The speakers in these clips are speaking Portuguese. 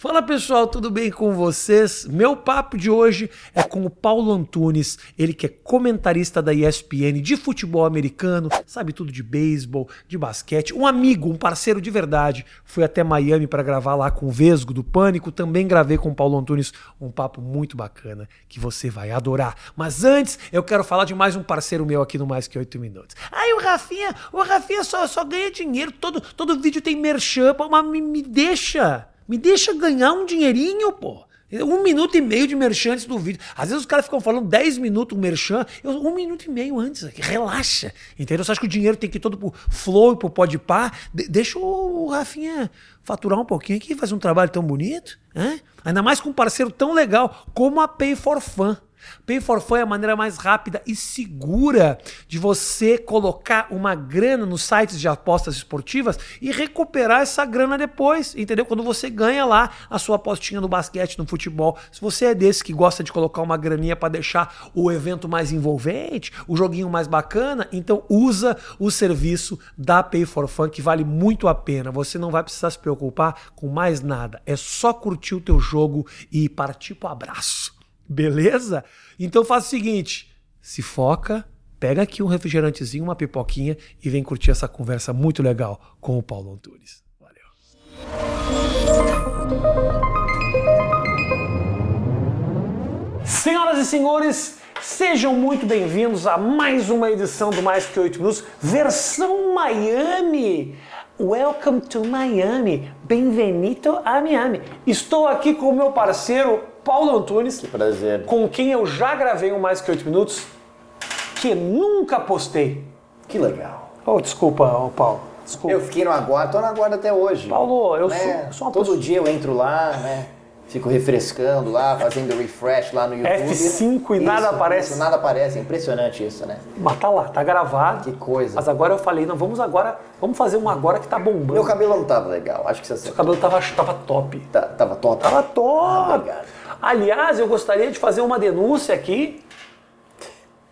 Fala pessoal, tudo bem com vocês? Meu papo de hoje é com o Paulo Antunes, ele que é comentarista da ESPN de futebol americano, sabe tudo de beisebol, de basquete, um amigo, um parceiro de verdade. Fui até Miami para gravar lá com o Vesgo do Pânico, também gravei com o Paulo Antunes um papo muito bacana que você vai adorar. Mas antes, eu quero falar de mais um parceiro meu aqui no Mais Que Oito Minutos. Ai, o Rafinha, o Rafinha só, só ganha dinheiro, todo, todo vídeo tem merchan, mas me, me deixa... Me deixa ganhar um dinheirinho, pô. Um minuto e meio de merchan antes do vídeo. Às vezes os caras ficam falando 10 minutos um merchan, eu, um minuto e meio antes. Relaxa. Entendeu? Você acha que o dinheiro tem que ir todo pro Flow e pro Podpah? De, deixa o Rafinha faturar um pouquinho aqui, fazer um trabalho tão bonito. Hein? Ainda mais com um parceiro tão legal como a Pay for Fun. Pay for Fun é a maneira mais rápida e segura de você colocar uma grana nos sites de apostas esportivas e recuperar essa grana depois, entendeu? Quando você ganha lá a sua apostinha no basquete, no futebol. Se você é desse que gosta de colocar uma graninha para deixar o evento mais envolvente, o joguinho mais bacana, então usa o serviço da Pay for Fun que vale muito a pena. Você não vai precisar se preocupar com mais nada. É só curtir o teu jogo e partir pro abraço. Beleza? Então faz o seguinte: se foca, pega aqui um refrigerantezinho, uma pipoquinha e vem curtir essa conversa muito legal com o Paulo Antunes. Valeu. Senhoras e senhores, sejam muito bem-vindos a mais uma edição do Mais Que 8 Minutos, versão Miami. Welcome to Miami. Bem-vindo a Miami. Estou aqui com o meu parceiro Paulo Antunes. Que prazer. Com quem eu já gravei um Mais Que 8 Minutos, que nunca postei. Que legal. Oh, desculpa, oh, Paulo. Desculpa. Eu fiquei no aguardo, tô no aguardo até hoje. Paulo, eu né? sou, sou uma Todo pessoa... dia eu entro lá, né? Fico refrescando lá, fazendo refresh lá no YouTube. F5 e nada aparece. Isso, nada aparece. É impressionante isso, né? Mas tá lá, tá gravado. Que coisa. Mas agora eu falei, não, vamos agora, vamos fazer um agora que tá bombando. Meu cabelo não tava legal, acho que você Seu acertou. cabelo tava, tava top. Tá- Tava top. Tava top. Ah, obrigado. Aliás, eu gostaria de fazer uma denúncia aqui.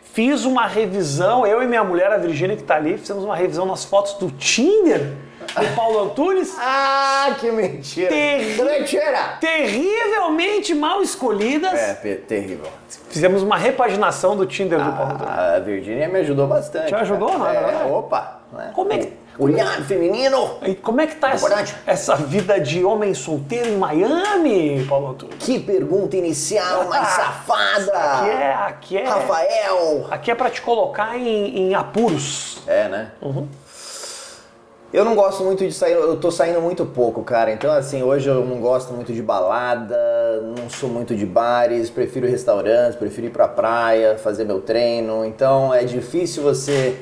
Fiz uma revisão, eu e minha mulher, a Virgínia, que tá ali, fizemos uma revisão nas fotos do Tinder do Paulo Antunes. Ah, que mentira. Terrível. Mentira. Terrivelmente mal escolhidas. É, terrível. Fizemos uma repaginação do Tinder do Paulo Antunes. A Virgínia me ajudou bastante. Te ajudou, não é É, opa. né? Como é que- Olhar feminino. E como é que tá essa, essa vida de homem solteiro em Miami, Paulo Antunes? Que pergunta inicial mais safada. Aqui é, aqui é, Rafael. aqui é para te colocar em, em apuros. É, né? Uhum. Eu não gosto muito de sair, eu tô saindo muito pouco, cara. Então, assim, hoje eu não gosto muito de balada, não sou muito de bares, prefiro restaurantes, prefiro ir pra praia, fazer meu treino. Então, é difícil você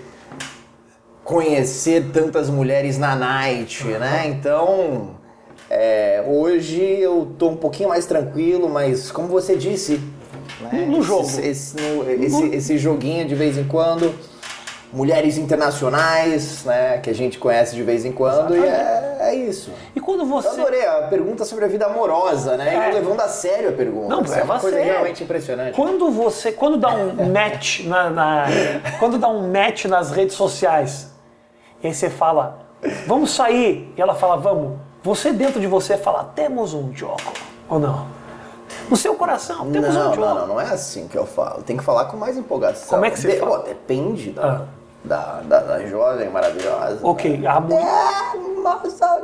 conhecer tantas mulheres na night, né? Então, é, hoje eu tô um pouquinho mais tranquilo, mas como você disse, né? No jogo. Esse, esse, no- esse- esse joguinho de vez em quando, mulheres internacionais, né? Que a gente conhece de vez em quando, e é, é isso. E quando Eu você. adorei a pergunta sobre a vida amorosa, né? É. E eu levando a sério a pergunta. Não, é uma coisa realmente impressionante. Quando você. Quando dá um match na, na- Quando dá um match nas redes sociais, e aí você fala, vamos sair, e ela fala, vamos. Você dentro de você fala, temos um jogo. Ou não? No seu coração, temos um Não, jogo. não, não, não é assim que eu falo. Tem que falar com mais empolgação. Como é que você De- fala? ó, depende da, Ah. da, da, da jovem maravilhosa. Ok, a mulher. É, nossa.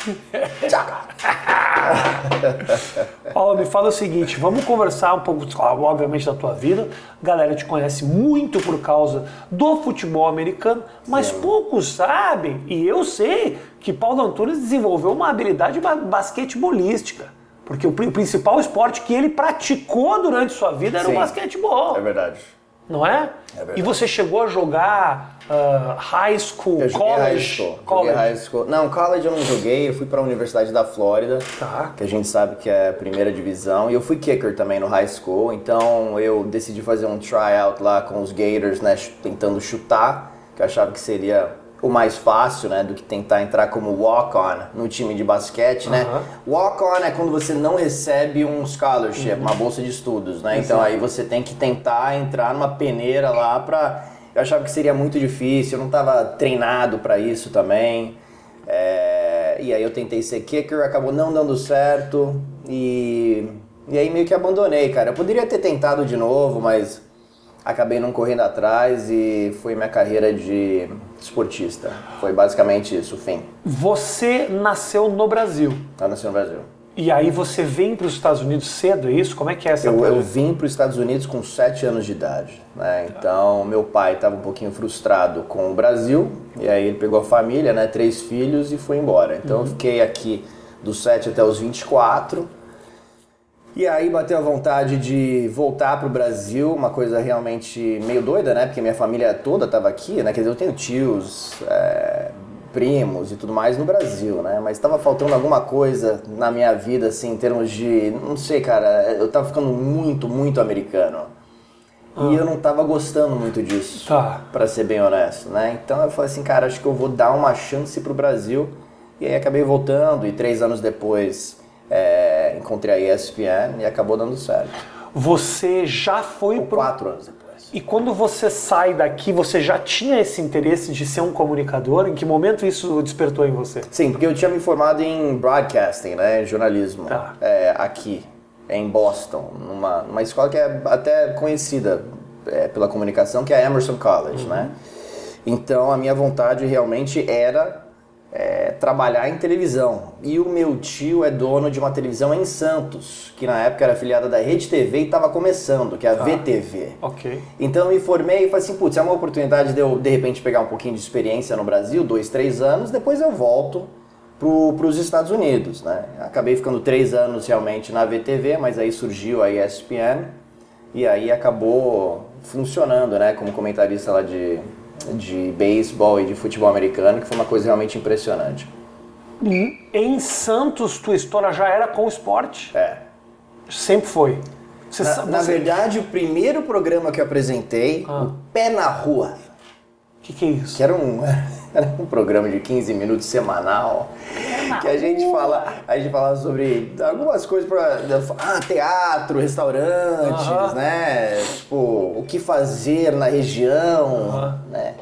Paulo, me fala o seguinte, vamos conversar um pouco, obviamente, da tua vida. A galera te conhece muito por causa do futebol americano, mas Sim. poucos sabem, e eu sei, que Paulo Antunes desenvolveu uma habilidade ba- basquetebolística. Porque o, pri- o principal esporte que ele praticou durante sua vida era o Sim. basquetebol, É verdade. não é? É verdade. e você chegou a jogar ah, high school, Eu college, high school. college. High school. Não, college eu não joguei. Eu fui pra Universidade da Flórida, Tá. que a gente sabe que é a primeira divisão. E eu fui kicker também no high school. Então eu decidi fazer um tryout lá com os Gators, né? Tentando chutar, que eu achava que seria o mais fácil, né? Do que tentar entrar como walk-on no time de basquete, né? Aham. Walk-on é quando você não recebe um scholarship, uma bolsa de estudos, né? Então aí você tem que tentar entrar numa peneira lá pra. Eu achava que seria muito difícil, eu não estava treinado para isso também. É, e aí eu tentei ser kicker, acabou não dando certo e, e aí meio que abandonei, cara. Eu poderia ter tentado de novo, mas acabei não correndo atrás e foi minha carreira de esportista. Foi basicamente isso, o fim. Você nasceu no Brasil. Eu nasci no Brasil. E aí você vem para os Estados Unidos cedo, é isso? Como é que é essa Eu, eu vim para os Estados Unidos com 7 anos de idade. Né? Então, meu pai estava um pouquinho frustrado com o Brasil, e aí ele pegou a família, né? três filhos, e foi embora. Então, eu fiquei aqui dos 7 até os 24. E aí bateu a vontade de voltar para o Brasil, uma coisa realmente meio doida, né? Porque minha família toda estava aqui, né? Quer dizer, eu tenho tios, é, primos e tudo mais no Brasil, né? Mas estava faltando alguma coisa na minha vida, assim, em termos de. Não sei, cara, eu tava ficando muito, muito americano. E eu não tava gostando muito disso, Tá. pra ser bem honesto, né? Então eu falei assim, cara, acho que eu vou dar uma chance pro Brasil. E aí acabei voltando e três anos depois é, encontrei a ESPN e acabou dando certo. Você já foi Ou pro... quatro anos depois. E quando você sai daqui, você já tinha esse interesse de ser um comunicador? Em que momento isso despertou em você? Sim, porque eu tinha me formado em broadcasting, né, jornalismo, Tá. é, aqui em Boston, numa, numa escola que é até conhecida é, pela comunicação, que é a Emerson College, né? Então a minha vontade realmente era é, trabalhar em televisão. E o meu tio é dono de uma televisão em Santos, que na época era afiliada da Rede TV e estava começando, que é a VTV. Ok. Então eu me formei e falei assim, putz, é uma oportunidade de eu, de repente, pegar um pouquinho de experiência no Brasil, dois, três anos, depois eu volto para os Estados Unidos, né? Acabei ficando três anos realmente na VTV, mas aí surgiu a ESPN e aí acabou funcionando, né? Como comentarista lá de, de beisebol e de futebol americano, que foi uma coisa realmente impressionante. Em Santos, tua história já era com esporte? É. Sempre foi. Você Na, sabe, na você- verdade, o primeiro programa que eu apresentei, Ah. o Pé na Rua, O que, que é isso? que era um, era um programa de 15 minutos semanal, que a gente fala, a gente falava sobre algumas coisas para ah, teatro, restaurantes, né? Tipo, o que fazer na região, né?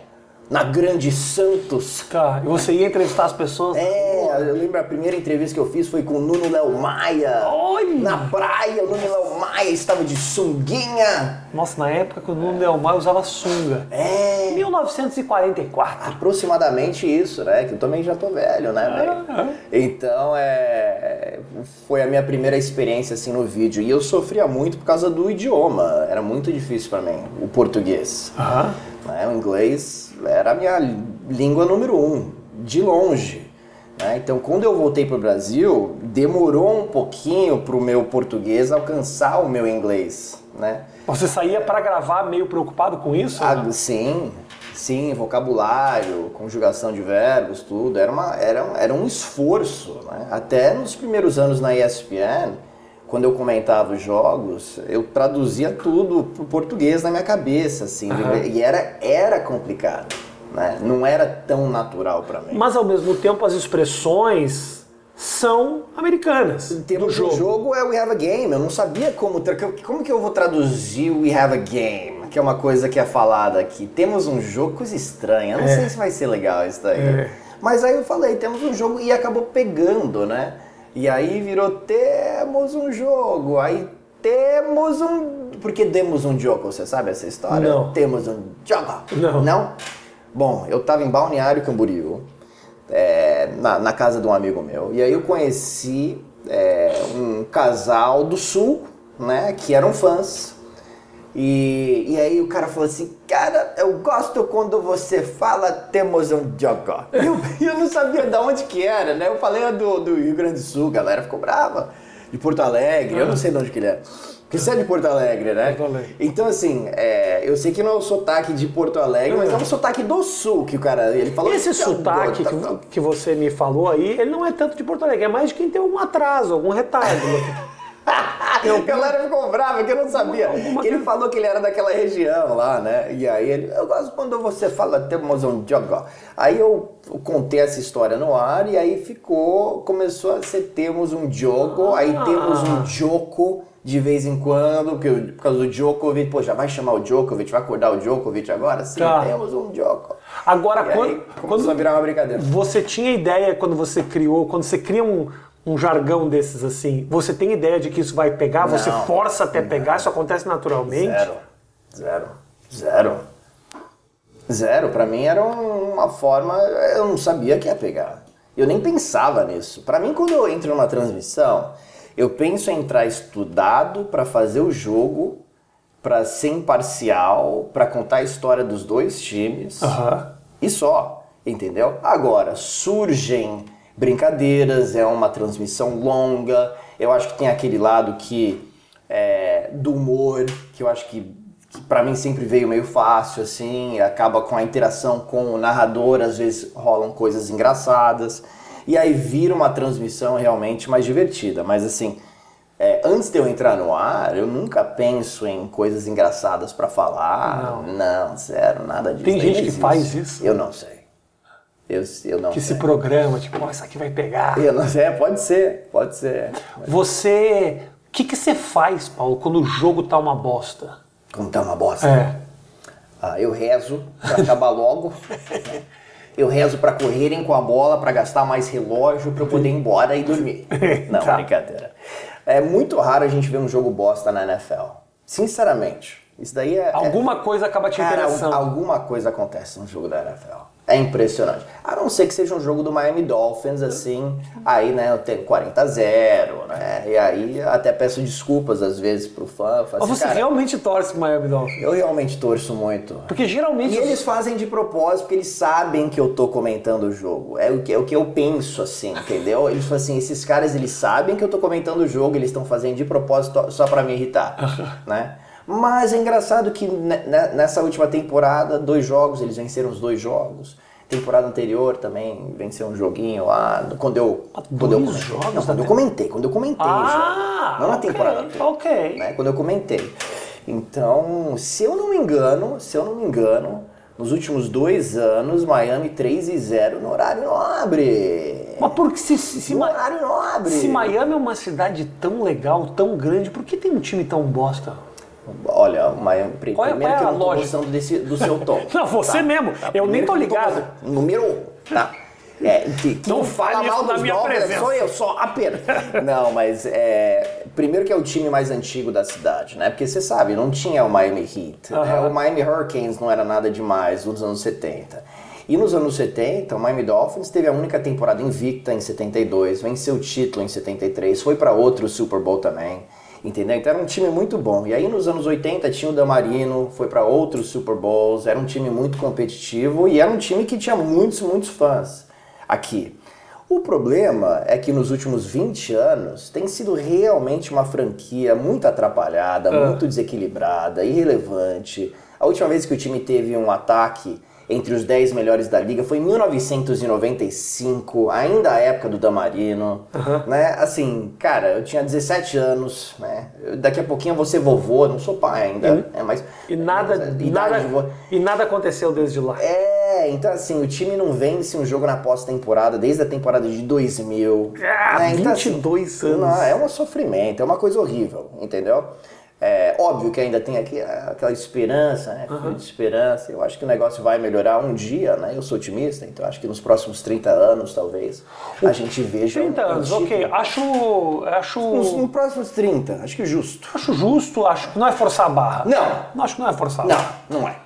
Na Grande Santos. Tá, e você ia entrevistar as pessoas? É, eu lembro a primeira entrevista que eu fiz foi com o Nuno Léo Maia. Olha! Na praia, o Nuno Léo Maia estava de sunguinha. Nossa, na época que o Nuno Delmar usava sunga. É. 1944. aproximadamente isso, né? Que eu também já tô velho, né, velho? Então, é... Foi a minha primeira experiência, assim, no vídeo. E eu sofria muito por causa do idioma. Era muito difícil pra mim, o português. Aham. Né? O inglês era a minha língua número um, de longe. né? Então, quando eu voltei pro Brasil, demorou um pouquinho pro meu português alcançar o meu inglês, né? Você saía pra gravar meio preocupado com isso? Ah, sim, sim, vocabulário, conjugação de verbos, tudo. Era, uma, era, um- era um esforço. Né? Até nos primeiros anos na ESPN, quando eu comentava os jogos, eu traduzia tudo pro português na minha cabeça, assim. Aham. E era, era complicado. Né? Não era tão natural para mim. Mas ao mesmo tempo as expressões são americanas. Em termos do jogo. do jogo é We Have a Game. Eu não sabia como. Como que eu vou traduzir We Have a Game? Que é uma coisa que é falada aqui. Temos um jogo, coisa estranha. Eu não É. sei se vai ser legal isso daí. É. Mas aí eu falei, temos um jogo e acabou pegando, né? E aí virou temos um jogo. Aí temos um. Por que demos um jogo? Você sabe essa história? Não. Temos um jogo. Não. Não? Bom, eu tava em Balneário Camboriú é, na, na casa de um amigo meu. E aí eu conheci é, um casal do sul, né? Que eram fãs. E, e aí o cara falou assim, cara, eu gosto quando você fala temos um jogo. E eu, eu não sabia de onde que era, né? Eu falei "É do, do Rio Grande do Sul, a galera ficou brava. De Porto Alegre, eu não sei de onde que ele é. Porque você é de Porto Alegre, né? Porto Alegre. Então, assim, é, eu sei que não é o sotaque de Porto Alegre, mas é um sotaque do sul que o cara. Ele falou Esse sotaque tá, que, tá. que você me falou aí, ele não é tanto de Porto Alegre, é mais de quem tem algum atraso, algum retardo. a galera ficou brava que eu não sabia. Que ele falou que ele era daquela região lá, né? E aí ele, eu gosto quando você fala temos um jogo. Aí eu contei essa história no ar e aí ficou, começou a ser temos um jogo, aí Ah. temos um jogo de vez em quando, porque por causa do Djokovic, pô, já vai chamar o Djokovic, vai acordar o Djokovic agora? Sim, Tá. temos um jogo. Agora, E aí quando, começou quando a virar uma brincadeira. você tinha ideia, quando você criou, quando você cria um, um jargão desses assim, você tem ideia de que isso vai pegar? Você Não. força até pegar? Isso acontece naturalmente? Zero. Zero. Zero. Zero. Pra mim era um- uma forma. Eu não sabia que ia pegar. Eu nem pensava nisso. Pra mim, quando eu entro numa transmissão, eu penso em entrar estudado pra fazer o jogo, pra ser imparcial, pra contar a história dos dois times. E só, entendeu? Agora, surgem brincadeiras, é uma transmissão longa, eu acho que tem aquele lado que é, do humor, que eu acho que, que para mim sempre veio meio fácil, assim, acaba com a interação com o narrador, às vezes rolam coisas engraçadas, e aí vira uma transmissão realmente mais divertida, mas assim... é, antes de eu entrar no ar, eu nunca penso em coisas engraçadas pra falar. Não. zero, nada disso. Tem gente que faz isso? Eu não sei. Eu, eu não Que sei. se programa, tipo, isso aqui vai pegar. Eu não sei, é, pode ser, pode ser. Você. O que, que você faz, Paulo, quando o jogo tá uma bosta? Como tá uma bosta. É. Ah, eu rezo pra acabar logo. Eu rezo pra correrem com a bola, pra gastar mais relógio, pra eu poder ir embora e dormir. Não, Tá. brincadeira. É muito raro a gente ver um jogo bosta na NFL. Sinceramente. Isso daí é. é- Alguma coisa acaba te Cara, interessando. alguma coisa acontece no jogo da NFL. É impressionante. A não ser que seja um jogo do Miami Dolphins, assim, aí, né, eu tenho 40 a 0, né? E aí até peço desculpas às vezes pro fã. falo Mas assim, você cara, realmente torce pro Miami Dolphins? Eu realmente torço muito. Porque geralmente. E eles fazem de propósito porque eles sabem que eu tô comentando o jogo. É o que, é o que eu penso, assim, entendeu? Eles falam assim, esses caras, eles sabem que eu tô comentando o jogo, eles estão fazendo de propósito só pra me irritar, né? Mas é engraçado que ne- ne- nessa última temporada, dois jogos, eles venceram os dois jogos. Temporada anterior também venceu um joguinho lá, quando eu... Quando eu comentei. jogos Não, quando eu comentei, quando eu comentei Ah. Não na ok, temporada anterior Ok. né, quando eu comentei. Então, se eu não me engano, se eu não me engano, nos últimos dois anos, Miami 3 e 0 no horário nobre. Mas porque se, se, se, horário nobre. se Miami é uma cidade tão legal, tão grande, por que tem um time tão bosta? Olha, o Miami, pri- Qual é- primeiro qual é que eu a não tô lógica? desse, do seu tom. Não, você mesmo. Eu nem Primeiro tô que ligado. gostando. Número um, tá? É, que, quem Não fala mal dos minha Dolphins presença. sou eu, só apenas. Não, mas é, primeiro que é o time mais antigo da cidade, né? Porque você sabe, não tinha o Miami Heat. né? Aham. O Miami Hurricanes não era nada demais nos anos 70. E nos anos 70, o Miami Dolphins teve a única temporada invicta em 72, venceu o título em 73, foi para outro Super Bowl também. Entendeu? Então era um time muito bom. E aí nos anos 80 tinha o Damarino, foi para outros Super Bowls, era um time muito competitivo e era um time que tinha muitos, muitos fãs aqui. O problema é que nos últimos 20 anos tem sido realmente uma franquia muito atrapalhada, muito desequilibrada, irrelevante. A última vez que o time teve um ataque entre os 10 melhores da liga foi em 1995, ainda a época do Damarino, né? Assim, cara, eu tinha 17 anos, né? Eu- daqui a pouquinho eu vou ser vovô, não sou pai ainda, é, mas E nada, idade nada, vô- e nada aconteceu desde lá. é, então assim, o time não vence um jogo na pós-temporada desde a temporada de 2000. Ah, né? Então, 22 anos. Não, é um sofrimento, é uma coisa horrível, entendeu? É óbvio que ainda tem aqui aquela esperança, né? Fio de esperança. Eu acho que o negócio vai melhorar um dia, né? Eu sou otimista, então acho que nos próximos 30 anos, talvez, a gente veja. 30 um anos, título. ok. Acho, acho, Nos, nos próximos 30, acho que justo. acho justo, acho que não é forçar a barra. Não. Não acho que não é forçar a barra. Não, não é.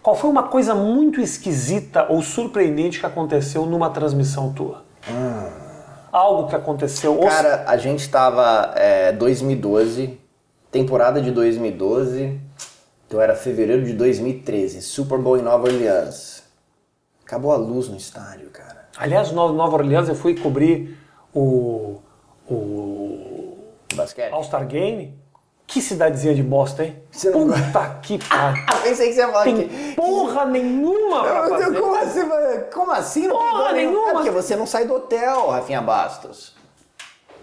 Qual foi uma coisa muito esquisita ou surpreendente que aconteceu numa transmissão tua? Algo que aconteceu. ou- Cara, a gente tava é, 2012, temporada de 2012, então era fevereiro de 2013, Super Bowl em Nova Orleans. Acabou a luz no estádio, cara. Aliás, Nova Orleans, eu fui cobrir o, o Basquete. All-Star Game. Que cidadezinha de bosta, hein? Você não Puta que pariu. Ah, pensei que você ia falar Tem que... porra nenhuma pra fazer. Como assim? Como assim? Porra nenhuma. É porque você não sai do hotel, Rafinha Bastos.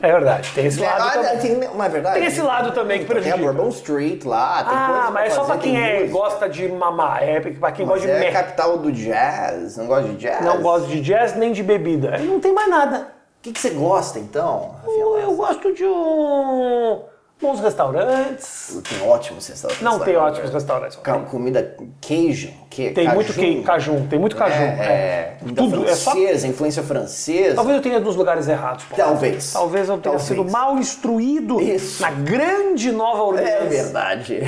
É verdade, tem esse lado Ah, também. tem, mas é verdade. Tem esse lado também que Tem a prejudica. Bourbon Street lá, tem Ah, mas é só pra quem é, gosta de mamar, é pra quem Mas gosta de é capital do jazz, não gosta de jazz? Não gosta de jazz nem de bebida. Aí não tem mais nada. O que, que você gosta então? Eu gosto de um... bons restaurantes. Tem ótimos restaurantes. Não tem ótimos restaurantes. Ca- Comida Cajun. Que, Tem cajun. muito que cajun, tem muito cajun. É, é, comida Tudo, é só... francesa, influência francesa. Talvez eu tenha ido nos lugares errados. Paulo. Talvez. Talvez eu tenha Talvez. sido mal instruído Isso. na grande Nova Orleans. É verdade.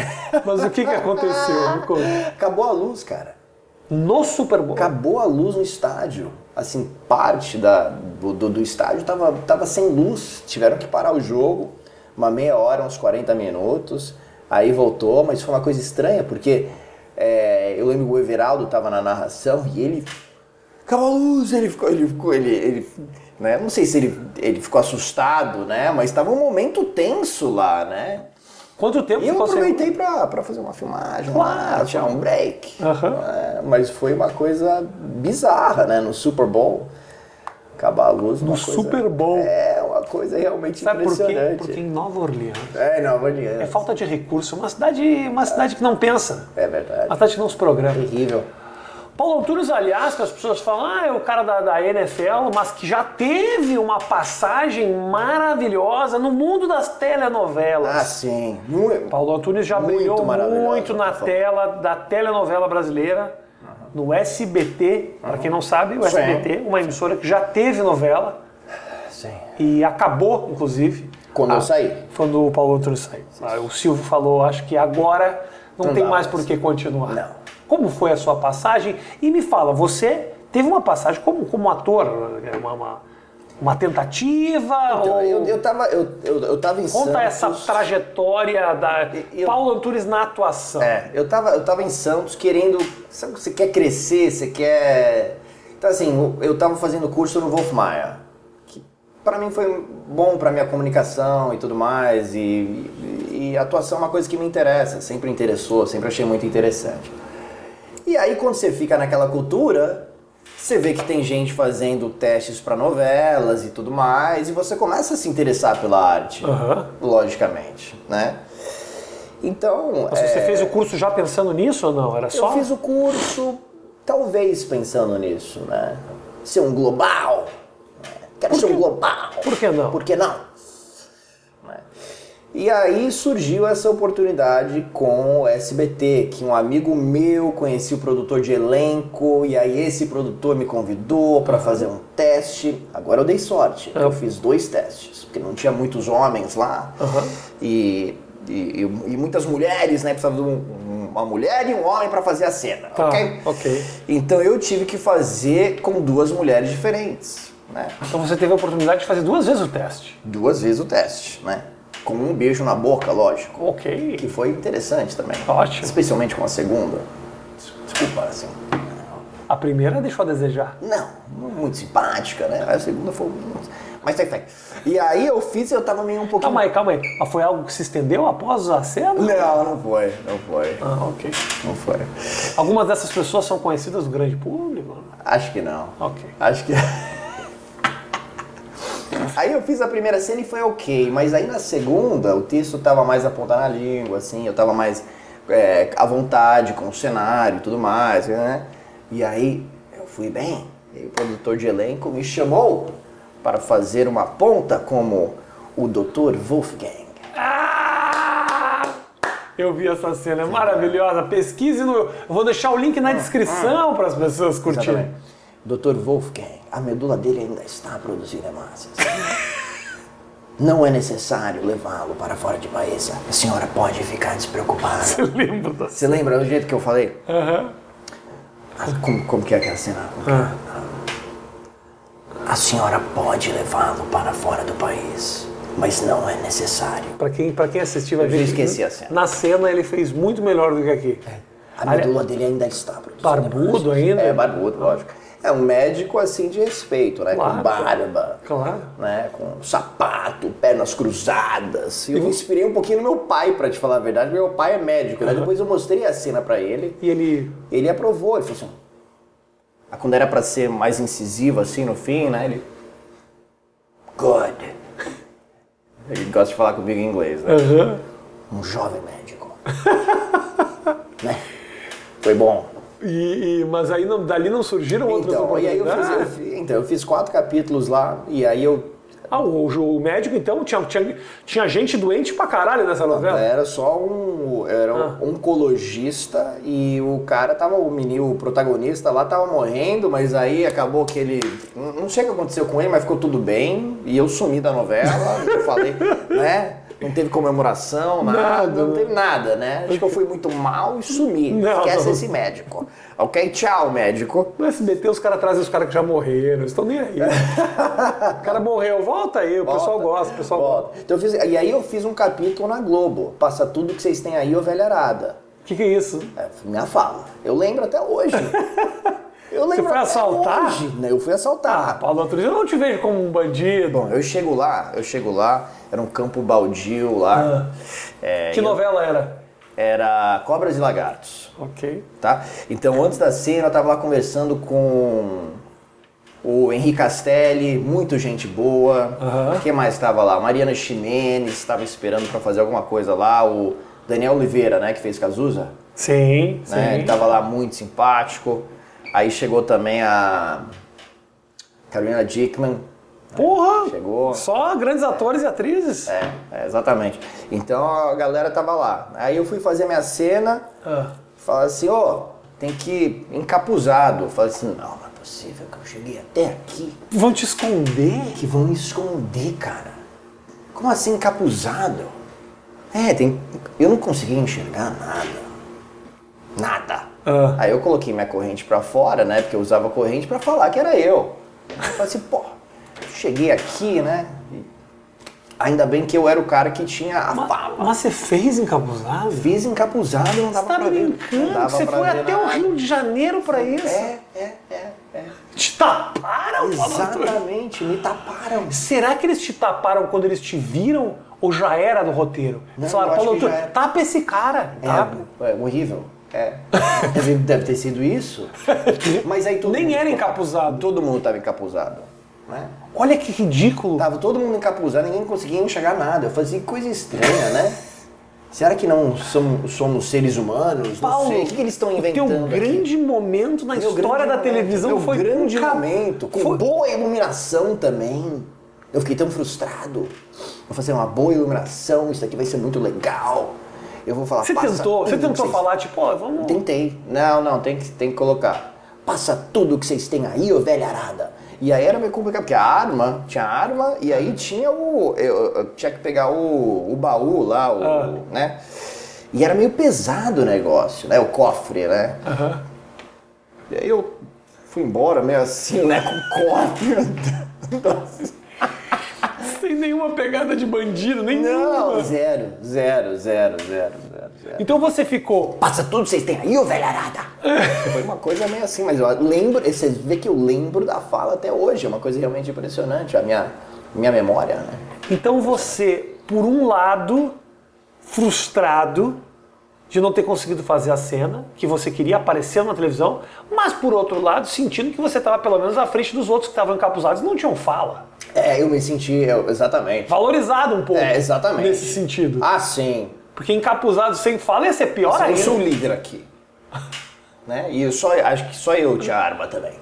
Mas o que, que aconteceu? Me conta. Acabou a luz, cara. No Super Bowl. Acabou a luz no estádio. Assim, parte da, do, do, do estádio tava, tava sem luz. Tiveram que parar o jogo, uma meia hora, uns 40 minutos. Aí voltou, mas foi uma coisa estranha, porque é, eu lembro que o Everaldo tava na narração e ele. Acabou a luz, ele ficou. Ele ficou ele, ele, né? Não sei se ele, ele ficou assustado, né? Mas estava um momento tenso lá, né? Quanto tempo E eu sem- aproveitei pra, pra fazer uma filmagem lá, Claro. tirar um break. Aham. É, mas foi uma coisa bizarra, né? No Super Bowl. Acabar a luz No Super Bowl. É, uma coisa realmente Sabe por quê? impressionante. Porque em Nova Orleans É, Nova Orleans. é falta de recurso. Uma cidade, uma cidade que não pensa. É verdade. Uma cidade que não se programa. Terrível. Paulo Antunes, aliás, que as pessoas falam, ah, é o cara da, da NFL, mas que já teve uma passagem maravilhosa no mundo das telenovelas. Ah, sim. Muito. Paulo Antunes já Muito brilhou muito na tela da telenovela brasileira, no SBT, para quem não sabe, o. SBT, uma emissora que já teve novela Sim. e acabou, inclusive, Quando a- eu saí. quando o Paulo Antunes saiu. Ah, O Silvio falou, acho que agora não, Não tem dá mais mais. por que continuar. Não. Como foi a sua passagem? E me fala, você teve uma passagem como, como ator, é uma, uma, uma tentativa? Então, ou... eu, eu, tava, eu, eu, eu tava em Conta essa Santos. trajetória da eu- Paulo Antunes na atuação. É, eu tava, eu tava em Santos querendo. Sabe, você quer crescer, você quer. Então, assim, eu tava fazendo curso no Wolf Maia, que pra mim foi bom pra minha comunicação e tudo mais. E, e, e a atuação é uma coisa que me interessa, sempre interessou, sempre achei muito interessante. E aí, quando você fica naquela cultura, você vê que tem gente fazendo testes pra novelas e tudo mais, e você começa a se interessar pela arte, Aham. logicamente, né? Então. Mas você é, fez o curso já pensando nisso ou não? Era só? eu fiz o curso, talvez pensando nisso, né? Ser um global. Quero ser um global. Por que não? Por que não? E aí surgiu essa oportunidade com o SBT, que um amigo meu conhecia o produtor de elenco, e aí esse produtor me convidou para fazer um teste. Agora eu dei sorte, eu fiz dois testes, porque não tinha muitos homens lá. Aham. E, e, e muitas mulheres, né? Precisava de um- uma mulher e um homem para fazer a cena, Tá, ok? ok. Então eu tive que fazer com duas mulheres diferentes, né? Então você teve a oportunidade de fazer duas vezes o teste. Duas vezes o teste, né? Com um beijo na boca, lógico. Ok. Que foi interessante também. Ótimo. Especialmente com a segunda. Des- Desculpa, assim. A primeira deixou a desejar. Não, muito simpática, né? A segunda foi. Mas tem fé. E aí eu fiz e eu tava meio um pouquinho. Calma aí, calma aí. Mas foi algo que se estendeu após a cena? Não, não foi, não foi. Ah, ok. Não foi. Algumas dessas pessoas são conhecidas do grande público? Acho que não. Ok. Acho que. Aí eu fiz a primeira cena e foi ok, mas aí na segunda o texto tava mais na ponta na língua, assim, eu tava mais é, à vontade com o cenário e tudo mais, né? E aí eu fui bem, e o produtor de elenco me chamou para fazer uma ponta como o Dr. Wolfgang. Ah! Eu vi essa cena, é maravilhosa. Pesquise no. Eu vou deixar o link na descrição para as pessoas curtirem. Exatamente. Dr. Wolfgang, a medula dele ainda está produzindo hemácias. Não é necessário levá-lo para fora de país. A senhora pode ficar despreocupada. Eu lembro da Você lembra do jeito que eu falei? Aham. Ah, Como, como que é aquela cena? É? Ah. A senhora pode levá-lo para fora do país, mas não é necessário. Pra quem, pra quem assistiu vai ver esqueci a cena. Na cena ele fez muito melhor do que aqui. A Olha- medula dele ainda está produzindo Barbudo ainda? É, barbudo, lógico. É um médico assim de respeito, né? Claro. Com barba. Claro. né, com sapato, pernas cruzadas. Eu me inspirei um pouquinho no meu pai, pra te falar a verdade. Meu pai é médico, né? Depois eu mostrei a cena pra ele, E ele. ele aprovou. Ele falou assim: ah, quando era pra ser mais incisivo assim no fim, né? Ele. Good. Ele gosta de falar comigo em inglês, né? Aham. Um jovem médico. né? Foi bom. E, e- mas aí não- dali não surgiram outras Então, aí eu fiz, eu fiz- então, eu fiz quatro capítulos lá, e aí eu Ah, o, o médico então tinha, tinha, tinha gente doente pra caralho nessa novela. era só um. Era Ah. um oncologista e o cara tava, o menino, o protagonista lá tava morrendo, mas aí acabou que ele. Não não sei o que aconteceu com ele, mas ficou tudo bem. E eu sumi da novela, eu falei, né? Não teve comemoração, nada, Nada, não teve nada, né? Acho que eu fui muito mal e sumi. Não. Esquece esse médico. Ok? Tchau, médico. No SBT os caras trazem os caras que já morreram, eles estão nem aí. o cara morreu, volta aí, o pessoal Volta, gosta, o pessoal gosta. volta. Então fiz, e aí eu fiz um capítulo na Globo. Passa tudo que vocês têm aí, ô velharada. O que, que é isso? É, minha fala. Eu lembro até hoje. Eu lembro foi até assaltar? Né? Eu fui assaltar. Paulo Antunes, eu não te vejo como um bandido. Bom, eu chego lá, eu chego lá, era um campo baldio lá. É, que e eu- novela era? Era Cobras e Lagartos. Ok. tá? Então, antes da cena, eu tava lá conversando com o Henrique Castelli, muito gente boa. Aham. Quem mais estava lá? Mariana Ximenes, estava esperando para fazer alguma coisa lá. O Daniel Oliveira, né, que fez Cazuza, Sim, sim. né? Ele tava lá muito simpático. Aí chegou também a Carolina Dickman. Porra! Chegou. Só grandes atores e atrizes? É, é, exatamente. Então a galera tava lá. Aí eu fui fazer minha cena, Ah. Fala assim, ó, tem que ir encapuzado. Fala assim, não, não é possível que eu cheguei até aqui. Vão te esconder? Que vão me esconder, cara. Como assim encapuzado? É, tem. Eu não consegui enxergar nada. Nada. Ah. Aí eu coloquei minha corrente pra fora, né? Porque eu usava corrente pra falar que era eu. Eu falei assim, pô, cheguei aqui, né? Ainda bem que eu era o cara que tinha a fala. Mas você fez encapuzado? Fiz encapuzado, não Você dava tá pra ver. Brincando? dava Você foi ver até o nada. Rio de Janeiro pra isso? É, é, é, é. Te taparam? Exatamente, me taparam. Será que eles te taparam quando eles te viram ou já era do roteiro? Não, falaram, Paulo tapa esse cara. Tapa. É, é horrível. É. Deve, deve ter sido isso. Mas aí todo Nem mundo era encapuzado. Todo mundo tava encapuzado. Né? Olha que ridículo. Tava todo mundo encapuzado, ninguém conseguia enxergar nada. Eu fazia coisa estranha, né? Será que não somos, somos seres humanos? Não Paulo, sei. O que, que eles estão inventando? Teu aqui? grande momento na história da momento, televisão foi grande um momento, com foi- boa iluminação também. Eu fiquei tão frustrado. Vou fazer uma boa iluminação, isso aqui vai ser muito legal. Eu vou falar. Você tentou, você tentou falar, tipo, ó, vamos. Tentei. Não, não, tem que, tem que colocar. Passa tudo que vocês têm aí, ô velha arada. E aí era meio complicado, porque a arma, tinha arma, e aí tinha o. Eu, eu tinha que pegar o, o baú lá, o, Ah. né? E era meio pesado o negócio, né? O cofre, né? Aham. E aí eu fui embora meio assim, né? Com o cofre. Sem nenhuma pegada de bandido, Não, nenhuma. zero, zero, zero, zero, zero, zero. Então você ficou. Passa tudo que vocês têm aí, ô velha arada. Foi uma coisa meio assim, mas eu lembro, você vê que eu lembro da fala até hoje, é uma coisa realmente impressionante, a minha, minha memória, né? Então você, por um lado, frustrado de não ter conseguido fazer a cena que você queria aparecer na televisão, mas por outro lado, sentindo que você estava pelo menos à frente dos outros que estavam encapuzados e não tinham fala. É, eu me senti, eu- exatamente. Valorizado um pouco. É, exatamente. Nesse sentido. Ah, sim. Porque encapuzado sem fala ia ser pior eu ainda. sou o líder aqui. né? E eu só, acho que só eu tinha arma também.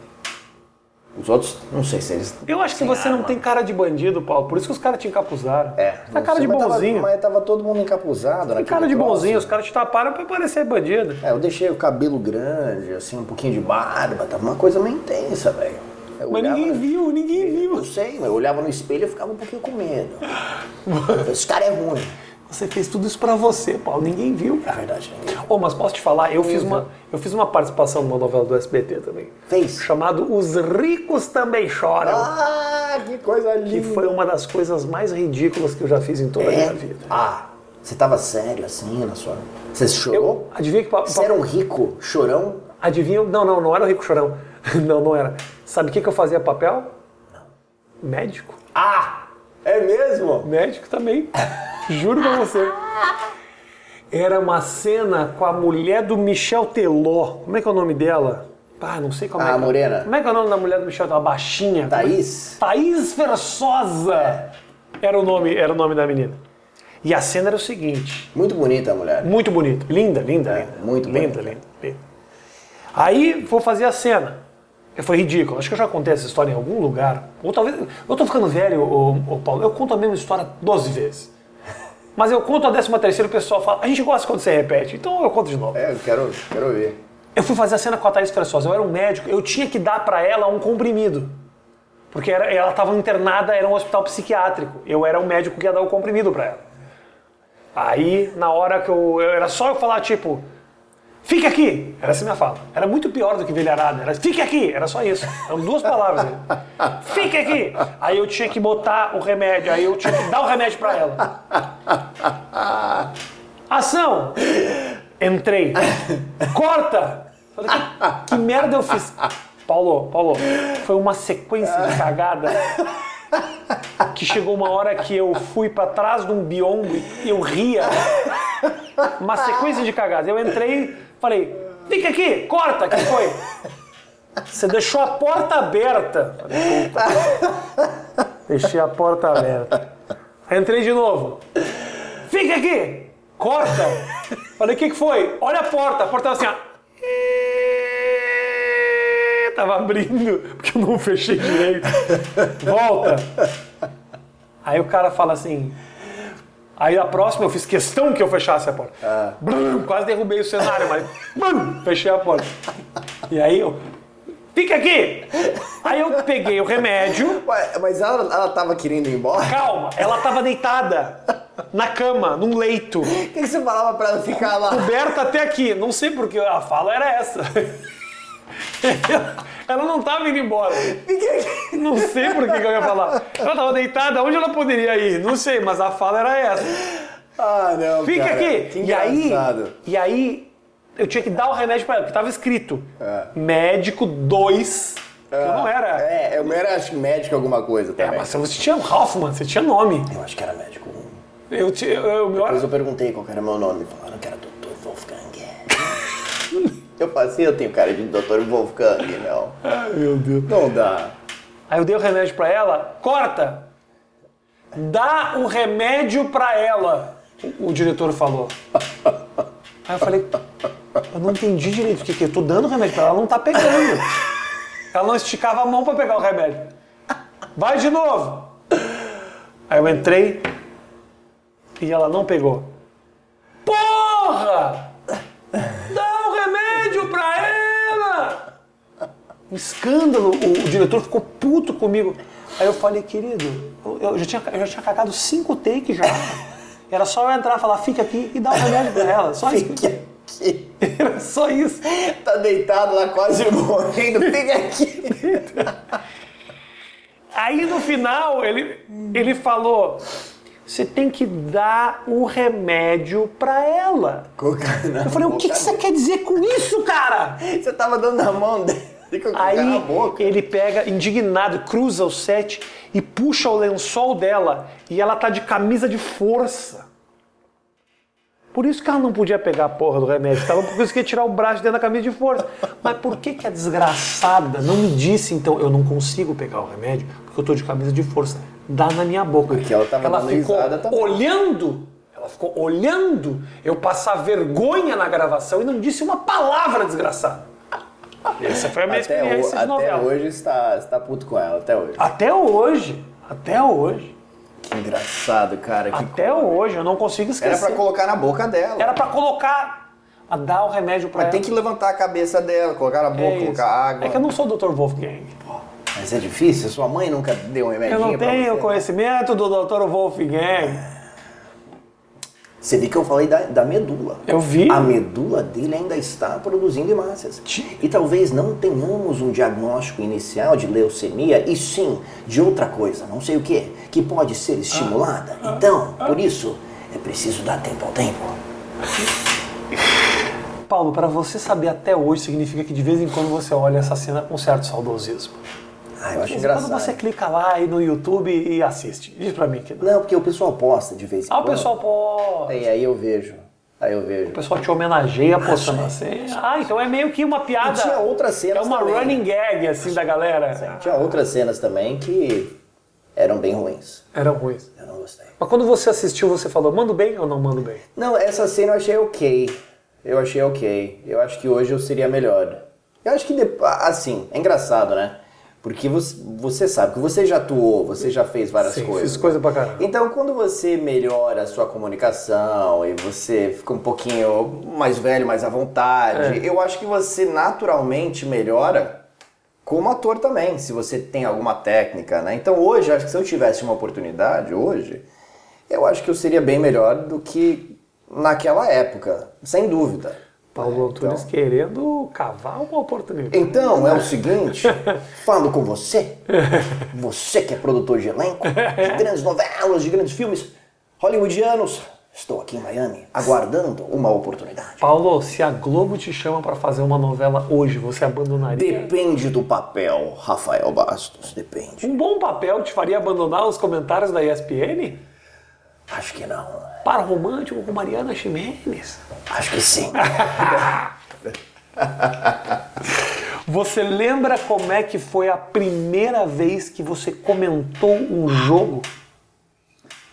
Os outros, não sei se eles. Eu acho que você não arma. tem cara de bandido, Paulo. Por isso que os caras te encapuzaram. É. Tá cara de tava- bonzinho. mas tava todo mundo encapuzado, Tem cara de troço. bonzinho. Os caras te taparam pra parecer bandido. É, eu deixei o cabelo grande, assim, um pouquinho de barba, tava uma coisa meio intensa, velho. Mas olhava- ninguém viu, ninguém viu. Eu sei, mas eu olhava no espelho e ficava um pouquinho com medo. Esse cara é ruim. Você fez tudo isso pra você, Paulo. Ninguém viu. É verdade. Oh, mas posso te falar, eu fiz, uma, eu fiz uma participação numa novela do SBT também. Fez? Chamado Os Ricos Também Choram. Ah, que coisa Que linda. foi uma das coisas mais ridículas que eu já fiz em toda a É? minha vida. Ah, você tava sério assim na sua. Você Eu, chorou? adivinha que. pa- Você era um rico chorão? Adivinha? Não, não, não era o Rico Chorão. Não, não era. Sabe o que, que eu fazia papel? Médico. Ah! É mesmo? Médico também. Juro pra você. Era uma cena com a mulher do Michel Teló. Como é que é o nome dela? Ah, não sei como Ah, é que morena. Como é que é o nome da mulher do Michel Teló? A baixinha. Thaís? Thaís Versosa. Era o nome, era o nome da menina. E a cena era o seguinte, Muito bonita a mulher. muito bonito, linda, linda, É, linda, muito linda, bonita. linda, linda. Aí vou fazer a cena. Foi ridículo. Acho que eu já contei essa história em algum lugar. Ou talvez. Eu tô ficando velho, ô, ô, Paulo. Eu conto a mesma história 12 vezes. Mas eu conto a décima terceira e o pessoal fala. A gente gosta quando você repete, então eu conto de novo. É, eu quero, quero ver. Eu fui fazer a cena com a Thaís Fressosa. Eu era um médico, eu tinha que dar pra ela um comprimido. Porque era- ela estava internada, era um hospital psiquiátrico. Eu era o médico que ia dar o comprimido pra ela. Aí, na hora que eu. eu- Era só eu falar, tipo. Fique aqui! Era assim minha fala. Era muito pior do que velharada. Era fique aqui! Era só isso. Eram duas palavras. Fique aqui! Aí eu tinha que botar o remédio, aí eu tinha que dar o remédio pra ela. Ação! Entrei. Corta! Falei, que, que merda eu fiz? Paulo, Paulo, foi uma sequência de cagada que chegou uma hora que eu fui pra trás de um biombo e eu ria. Uma sequência de cagadas. Eu entrei, falei, fica aqui, corta, que foi? Você deixou a porta aberta. Falei. Deixei a porta aberta. Entrei de novo. Fica aqui! Corta! Falei, o que, que foi? Olha a porta. A porta tava assim, ó. Tava abrindo, porque eu não fechei direito. Volta! Aí o cara fala assim. Aí a próxima eu fiz questão que eu fechasse a porta. Brum, quase derrubei o cenário, mas fechei a porta. E aí eu. Fica aqui! Aí eu peguei o remédio. Ué, mas ela, ela tava querendo ir embora? Calma, ela tava deitada na cama, num leito, O que, que você falava pra ela ficar lá? coberta até aqui. Não sei porque a fala era essa. Ela não tava indo embora. Não sei por que, que eu ia falar. Ela tava deitada, onde ela poderia ir? Não sei, mas a fala era essa. Ah, não, Fica cara. aqui! Que E aí, e aí, eu tinha que dar o remédio pra ela, porque tava escrito É. médico 2. que Eu não era. É, eu era acho médico alguma coisa É, também. mas você tinha Hoffman, você tinha nome. Eu acho que era médico. Eu tinha. Eu, meu, Depois eu perguntei qual era meu nome. Falaram que era Dr. Wolfgang. Eu passei, eu tenho cara de Dr. Wolfgang, não. Ai, meu Deus. Não dá. Aí eu dei o remédio pra ela, corta! Dá o remédio pra ela, o, o diretor falou. Aí eu falei, eu não entendi direito o que, que é. Eu tô dando o remédio pra ela, ela não tá pegando. Ela não esticava a mão pra pegar o remédio. Vai de novo! Aí eu entrei e ela não pegou. Porra! Um escândalo. O, o diretor ficou puto comigo. Aí eu falei, querido, eu, eu já, tinha, eu já tinha cagado cinco takes já. Era só eu entrar, falar, fica aqui e dar o remédio pra ela. Só isso. Fica aqui. Era só isso. Tá deitado lá quase morrendo. Fica aqui. Aí no final ele, ele falou: você tem que dar o remédio pra ela. Cocaína. Eu falei, o que, que você quer dizer com isso, cara? Você tava dando na mão dele com a Aí boca. ele pega, indignado, cruza o set e puxa o lençol dela e ela tá de camisa de força. Por isso que ela não podia pegar a porra do remédio. Tava por isso que ia tirar o braço dentro da camisa de força. Mas por que, que a desgraçada não me disse então, eu não consigo pegar o remédio porque eu tô de camisa de força? Dá na minha boca. Porque ela tava dando ficou também. olhando, ela ficou olhando eu passar vergonha na gravação e não disse uma palavra desgraçada. Essa foi a minha Até, o- experiência de até novela. hoje está, está puto com ela, até hoje. Até hoje. Até hoje. Que engraçado, cara. Que Até hoje. Eu não consigo Era esquecer. pra colocar na boca dela. Era pra colocar. A dar o remédio pra Mas ela. tem que levantar a cabeça dela, colocar na boca, É colocar água. É que eu não sou o Dr. Wolfgang. Mas é difícil? Sua mãe nunca deu um remedinho Eu não tenho conhecimento do Dr. Wolfgang. Você viu que eu falei da, da medula. Eu vi. A medula dele ainda está produzindo hemácias. E talvez não tenhamos um diagnóstico inicial de leucemia, e sim de outra coisa, não sei o que, que pode ser estimulada. Ah. Então, por isso, é preciso dar tempo ao tempo. Paulo, pra você saber até hoje, significa que de vez em quando você olha essa cena com certo saudosismo. Ah, eu acho em quando engraçado. você clica lá aí no YouTube e assiste. Diz pra mim que não. Não, porque o pessoal posta de vez em Ah, o quando. pessoal pode. E aí eu vejo. Aí eu vejo. O pessoal te homenageia postando assim. Ah, então é meio que uma piada. E tinha outras cenas É uma também. running gag, assim, da galera. Tinha outras cenas também que eram bem ruins. Eram ruins. Eu não gostei. Mas quando você assistiu, você falou, mando bem ou não mando bem? Não, essa cena eu achei ok. Eu achei ok. Eu acho que hoje eu seria melhor. Eu acho que, assim, é engraçado, né? Porque você, você sabe que você já atuou, você já fez várias Sim, coisas. fiz coisa pra caramba. Então, quando você melhora a sua comunicação e você fica um pouquinho mais velho, mais à vontade, É. eu acho que você naturalmente melhora como ator também, se você tem alguma técnica, né? Então, hoje, acho que se eu tivesse uma oportunidade, hoje, eu acho que eu seria bem melhor do que naquela época, sem dúvida. Paulo Então- Antunes querendo cavar uma oportunidade. Então, é o seguinte, falando com você, você que é produtor de elenco, de grandes novelas, de grandes filmes hollywoodianos, estou aqui em Miami, aguardando uma oportunidade. Paulo, se a Globo te chama pra fazer uma novela hoje, você abandonaria? Depende do papel, Rafael Bastos, depende. Um bom papel te faria abandonar os comentários da ESPN? Acho que não, Para romântico com Mariana Ximenes. acho que sim. Você lembra como é que foi a primeira vez que você comentou um jogo?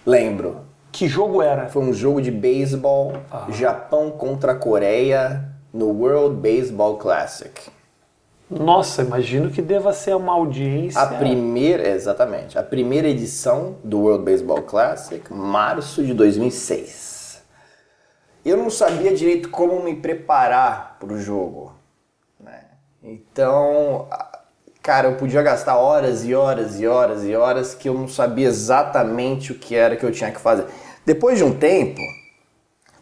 Lembro, Que jogo era? foi um jogo de beisebol, Japão contra a Coreia, no World Baseball Classic. Nossa, imagino que deva ser uma audiência. A primeira, exatamente, a primeira edição do World Baseball Classic, março de 2006. Eu não sabia direito como me preparar para o jogo. né? Então, cara, eu podia gastar horas e horas e horas e horas que eu não sabia exatamente o que era que eu tinha que fazer. Depois de um tempo,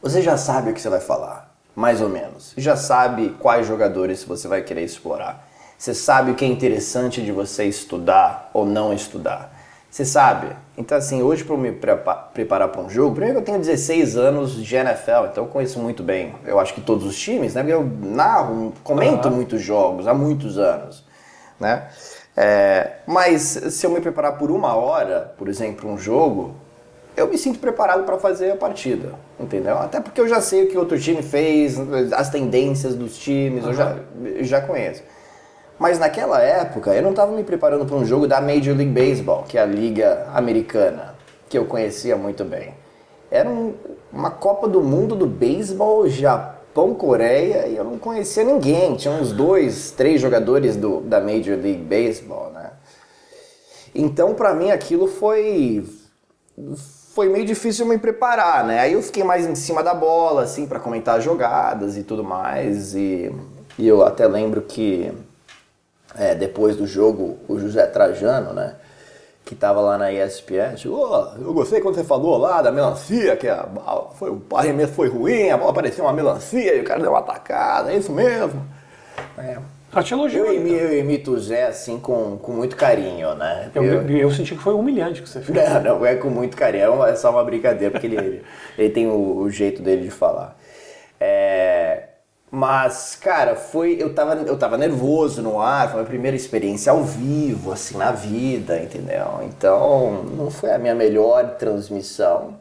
você já sabe o que você vai falar, mais ou menos. Já sabe quais jogadores você vai querer explorar. Você sabe o que é interessante de você estudar ou não estudar. Você sabe. Então, assim, hoje para me prepa- preparar para um jogo, primeiro que eu tenho 16 anos de NFL, então eu conheço muito bem, eu acho que todos os times, né? Porque eu narro, comento Aham. muitos jogos há muitos anos, né? É, mas se eu me preparar por uma hora, por exemplo, um jogo, eu me sinto preparado para fazer a partida, entendeu? Até porque eu já sei o que o outro time fez, as tendências dos times, eu, já, eu já conheço. Mas naquela época eu não estava me preparando para um jogo da Major League Baseball, que é a liga americana, que eu conhecia muito bem. Era um- uma Copa do Mundo do beisebol, Japão, Coreia, e eu não conhecia ninguém. Tinha uns dois, três jogadores do, da Major League Baseball, né? Então, para mim, aquilo foi foi meio difícil me preparar, né? Aí eu fiquei mais em cima da bola, assim, para comentar jogadas e tudo mais. E, e eu até lembro que é, depois do jogo, o José Trajano, né? Que tava lá na ESPN, tipo, "Ô, eu gostei quando você falou lá da melancia, que a, a- foi, o arremesso foi ruim, a bola parecia uma melancia e o cara deu uma atacada, é isso mesmo. É. Eu te. Eu, imi- eu imito o Zé assim com, com muito carinho, né? Eu, eu, eu senti que foi humilhante que você fez. Não, não, é com muito carinho, é é só uma brincadeira, porque ele, ele tem o, o jeito dele de falar. É, mas, cara, foi. Eu tava, eu tava nervoso no ar, foi a minha primeira experiência ao vivo, assim, na vida, entendeu? Então, não foi a minha melhor transmissão,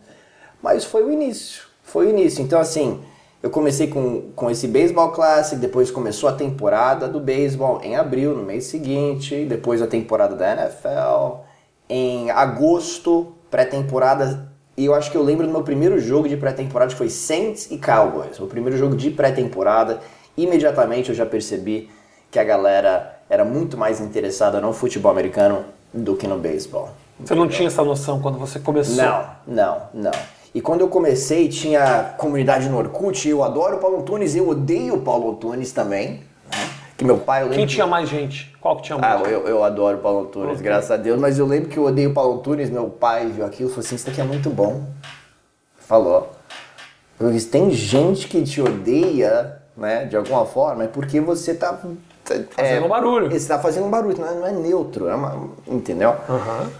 mas foi o início. Foi o início. Então, assim, eu comecei com, com esse Baseball Classic, depois começou a temporada do beisebol em abril, no mês seguinte, depois a temporada da NFL, em agosto, pré-temporada. E eu acho que eu lembro do meu primeiro jogo de pré-temporada, que foi Saints e Cowboys. O primeiro jogo de pré-temporada. Imediatamente eu já percebi que a galera era muito mais interessada no futebol americano do que no beisebol. Você não tinha essa noção quando você começou? Não, não, não. E quando eu comecei, tinha comunidade no Orkut, eu adoro o Paulo Antunes, eu odeio o Paulo Antunes também. né? Que meu pai, eu lembro Quem que- tinha mais gente? Qual que tinha ah, mais? eu, eu adoro o Paulo Antunes, Ok. graças a Deus, mas eu lembro que eu odeio o Paulo Antunes, meu pai viu aquilo e falou assim, isso daqui é muito bom. Falou. Eu disse, tem gente que te odeia, né, de alguma forma, é porque você tá... Fazendo barulho. Você tá fazendo um barulho, não é, não é neutro, é uma, entendeu?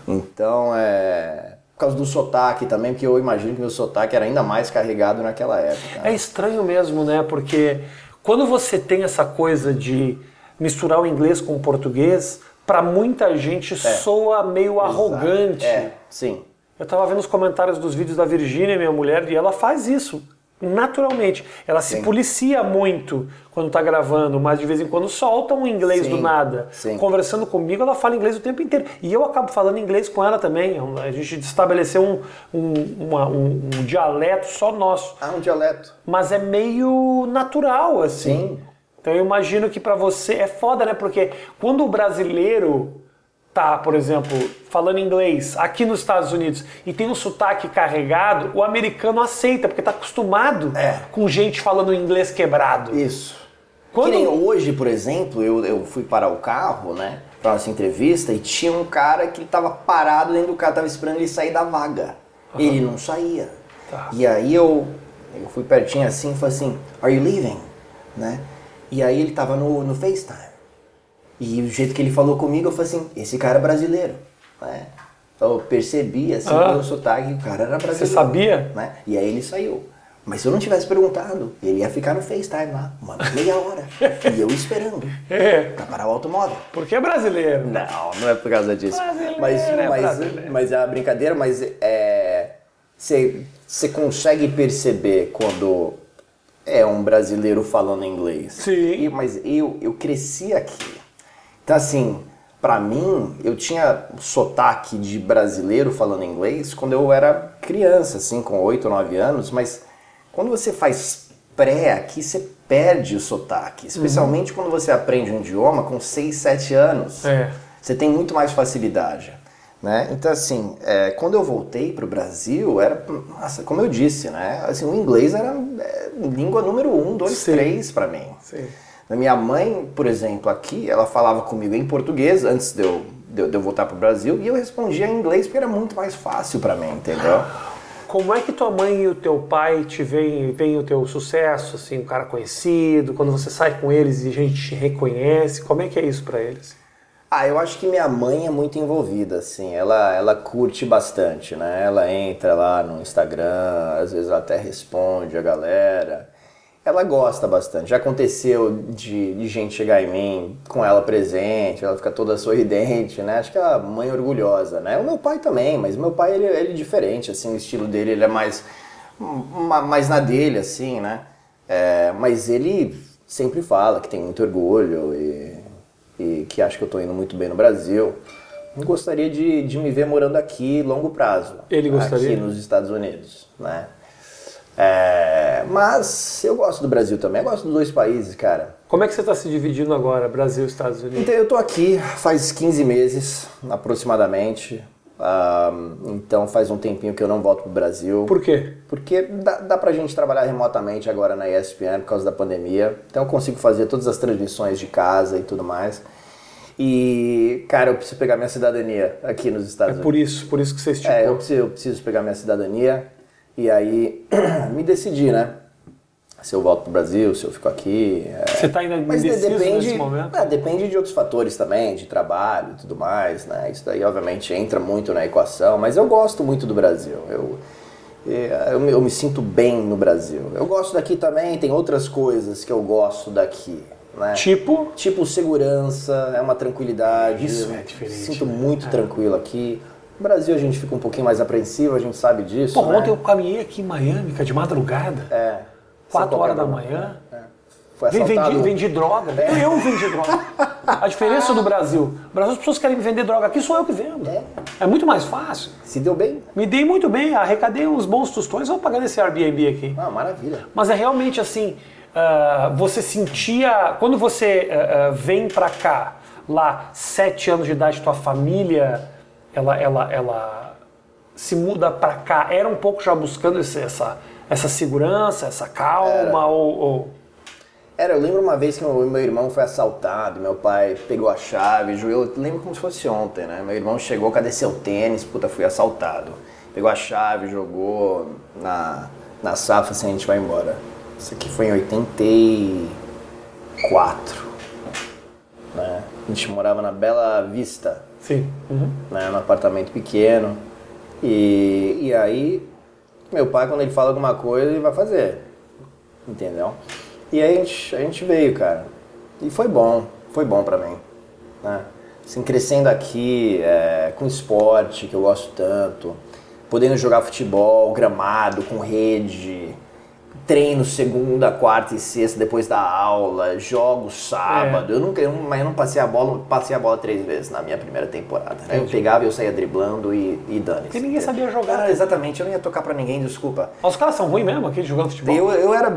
Então, é... Por causa do sotaque também, porque eu imagino que meu sotaque era ainda mais carregado naquela época. É estranho mesmo, né? Porque quando você tem essa coisa de misturar o inglês com o português, pra muita gente soa meio arrogante. É, sim. Eu tava vendo os comentários dos vídeos da Virgínia, minha mulher, e ela faz isso. Naturalmente. Ela se Sim. policia muito quando tá gravando, mas de vez em quando solta um inglês Sim, do nada. sim. Conversando comigo, ela fala inglês o tempo inteiro. E eu acabo falando inglês com ela também. A gente estabeleceu um, um, uma- um- um dialeto só nosso. Ah, um dialeto. Mas é meio natural, assim. Sim. Então eu imagino que pra você é foda, né? Porque quando o brasileiro tá, por exemplo, falando inglês aqui nos Estados Unidos e tem um sotaque carregado, o americano aceita, porque tá acostumado É. com gente falando inglês quebrado. Isso. Quando- Que nem hoje, por exemplo, eu, eu fui parar o carro, né? Pra nossa entrevista e tinha um cara que tava parado dentro do carro, tava esperando ele sair da vaga. Ele não saía. Tá. E aí eu, eu fui pertinho assim e falei assim, Are you leaving? Né? E aí ele tava no, no FaceTime. E o jeito que ele falou comigo, eu falei assim, esse cara é brasileiro. Né? Eu percebi assim Ah. pelo sotaque, o cara era brasileiro. Você sabia? né? E aí ele saiu. Mas se eu não tivesse perguntado, ele ia ficar no FaceTime lá, uma meia hora. e eu esperando É, pra parar o automóvel. porque é brasileiro. Não, não é por causa disso. Brasileiro mas, é mas, brasileiro. mas é uma brincadeira, mas é. Você consegue perceber quando é um brasileiro falando inglês. Sim. E- mas eu, eu cresci aqui. Então, assim, pra mim, eu tinha sotaque de brasileiro falando inglês quando eu era criança, assim, com 8 ou 9 anos, mas quando você faz pré aqui, você perde o sotaque. Especialmente quando você aprende um idioma com 6, 7 anos. É. Você tem muito mais facilidade. Né? Então, assim, é, quando eu voltei para o Brasil, era, nossa, como eu disse, né? Assim, o inglês era é, língua número um, dois, Sim. três para mim. Sim. Minha mãe, por exemplo, aqui, ela falava comigo em português antes de eu, de de eu voltar para o Brasil e eu respondia em inglês porque era muito mais fácil para mim, entendeu? Como é que tua mãe e o teu pai te veem, veem o teu sucesso, assim, um cara conhecido, quando você sai com eles e a gente te reconhece, como é que é isso pra eles? Ah, eu acho que minha mãe é muito envolvida, assim. Ela, ela curte bastante, né? Ela entra lá no Instagram, às vezes ela até responde a galera. Ela gosta bastante. Já aconteceu de, de gente chegar em mim com ela presente, ela fica toda sorridente, né? Acho que é uma mãe orgulhosa, né? O meu pai também, mas o meu pai, ele, ele é diferente, assim, o estilo dele, ele é mais, ma- mais na dele, assim, né? É, mas ele sempre fala que tem muito orgulho e e que acha que eu estou indo muito bem no Brasil. Gostaria de, de me ver morando aqui longo prazo. Ele gostaria? Aqui nos Estados Unidos, né? É, mas eu gosto do Brasil também, eu gosto dos dois países, cara. Como é que você está se dividindo agora, Brasil e Estados Unidos? Então eu tô aqui faz 15 meses, aproximadamente. Então faz um tempinho que eu não volto pro Brasil. Por quê? Porque dá, dá pra gente trabalhar remotamente agora na ESPN por causa da pandemia. Então eu consigo fazer todas as transmissões de casa e tudo mais. E, cara, eu preciso pegar minha cidadania aqui nos Estados É Unidos. por isso, por isso que você esticou. É, eu preciso, eu preciso pegar minha cidadania e aí me decidir, né? Se eu volto pro Brasil, se eu fico aqui. é. Você está ainda Mas depende, nesse momento? é, depende de outros fatores também, de trabalho e tudo mais, né? Isso daí, obviamente, entra muito na equação, mas eu gosto muito do Brasil. Eu, é, eu, me, eu me sinto bem no Brasil. Eu gosto daqui também, tem outras coisas que eu gosto daqui, né? Tipo, Tipo segurança, é uma tranquilidade. Isso é diferente, Sinto né? muito tranquilo aqui. No Brasil a gente fica um pouquinho mais apreensivo, a gente sabe disso. pô, né? ontem eu caminhei aqui em Miami, cara, de madrugada, É. 4 Sem horas da manhã. É. Foi assaltado. vendi, vendi droga. Eu vendi droga. A diferença do Brasil. No Brasil as pessoas querem me vender droga. Aqui sou eu que vendo. É. É muito mais fácil. Se deu bem? Me dei muito bem, arrecadei uns bons tostões, vou pagar nesse Airbnb aqui. Ah, maravilha. Mas é realmente assim, ah, você sentia, quando você ah, ah, vem pra cá, lá, sete anos de idade, tua família, ela, ela, ela se muda pra cá, era um pouco já buscando esse- essa, essa segurança, essa calma, ou, ou- Era, eu lembro uma vez que o meu irmão foi assaltado, meu pai pegou a chave, eu lembro como se fosse ontem, né? Meu irmão chegou, cadê seu tênis? Puta, fui assaltado. Pegou a chave, jogou na, na safra, assim, a gente vai embora. Isso aqui foi em 84, né? A gente morava na Bela Vista, sim. Uhum. né, num apartamento pequeno. E, e aí, meu pai, quando ele fala alguma coisa, ele vai fazer. Entendeu? E aí a gente, a gente veio, cara. E foi bom, foi bom pra mim. Né? Assim, crescendo aqui, é, com esporte, que eu gosto tanto, podendo jogar futebol, gramado, com rede. Treino segunda, quarta e sexta depois da aula, jogo sábado. É. Eu nunca, eu, mas eu não passei a bola, passei a bola três vezes na minha primeira temporada. Né? Eu pegava e eu saía driblando e, e dane Porque ninguém sabia jogar. Exatamente, eu não ia tocar pra ninguém, desculpa. Os caras são ruins mesmo aqui jogando futebol. Eu, eu era.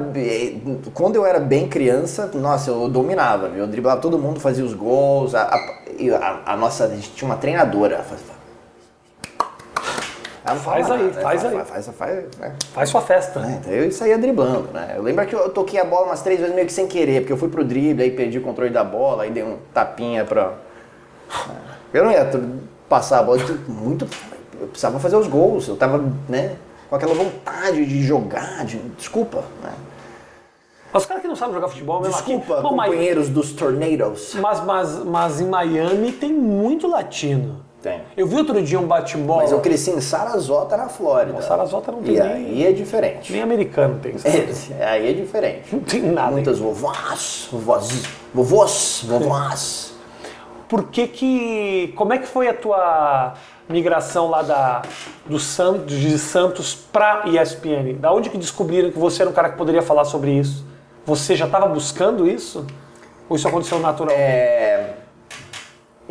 Quando eu era bem criança, nossa, eu dominava? Eu driblava todo mundo, fazia os gols. A, a, a- a nossa. A gente tinha uma treinadora. Não Faz aí, nada, faz ela aí. Faz, faz, faz, né? Faz sua festa. É, então eu saía driblando, né? Eu lembro que eu toquei a bola umas três vezes meio que sem querer, porque eu fui pro drible, aí perdi o controle da bola, aí dei um tapinha pra. Eu não ia passar a bola, muito. Eu precisava fazer os gols, eu tava, né? Com aquela vontade de jogar, de. Desculpa, né? Os caras que não sabem jogar futebol mesmo Desculpa, aqui. Mas, companheiros dos Tornadoes. mas, mas, mas em Miami tem muito latino. Tem. Eu vi outro dia um bate-bola. Mas eu cresci em Sarasota, na Flórida. Sarasota não tem E nem- aí é diferente. Nem americano tem. sabe? É, aí é diferente. Não tem nada. Muitas vovós, vovós, vovós, vovós. Por que que... Como é que foi a tua migração lá da, do Santos, de Santos pra ESPN? Da onde que descobriram que você era um cara que poderia falar sobre isso? Você já estava buscando isso? Ou isso aconteceu naturalmente? É,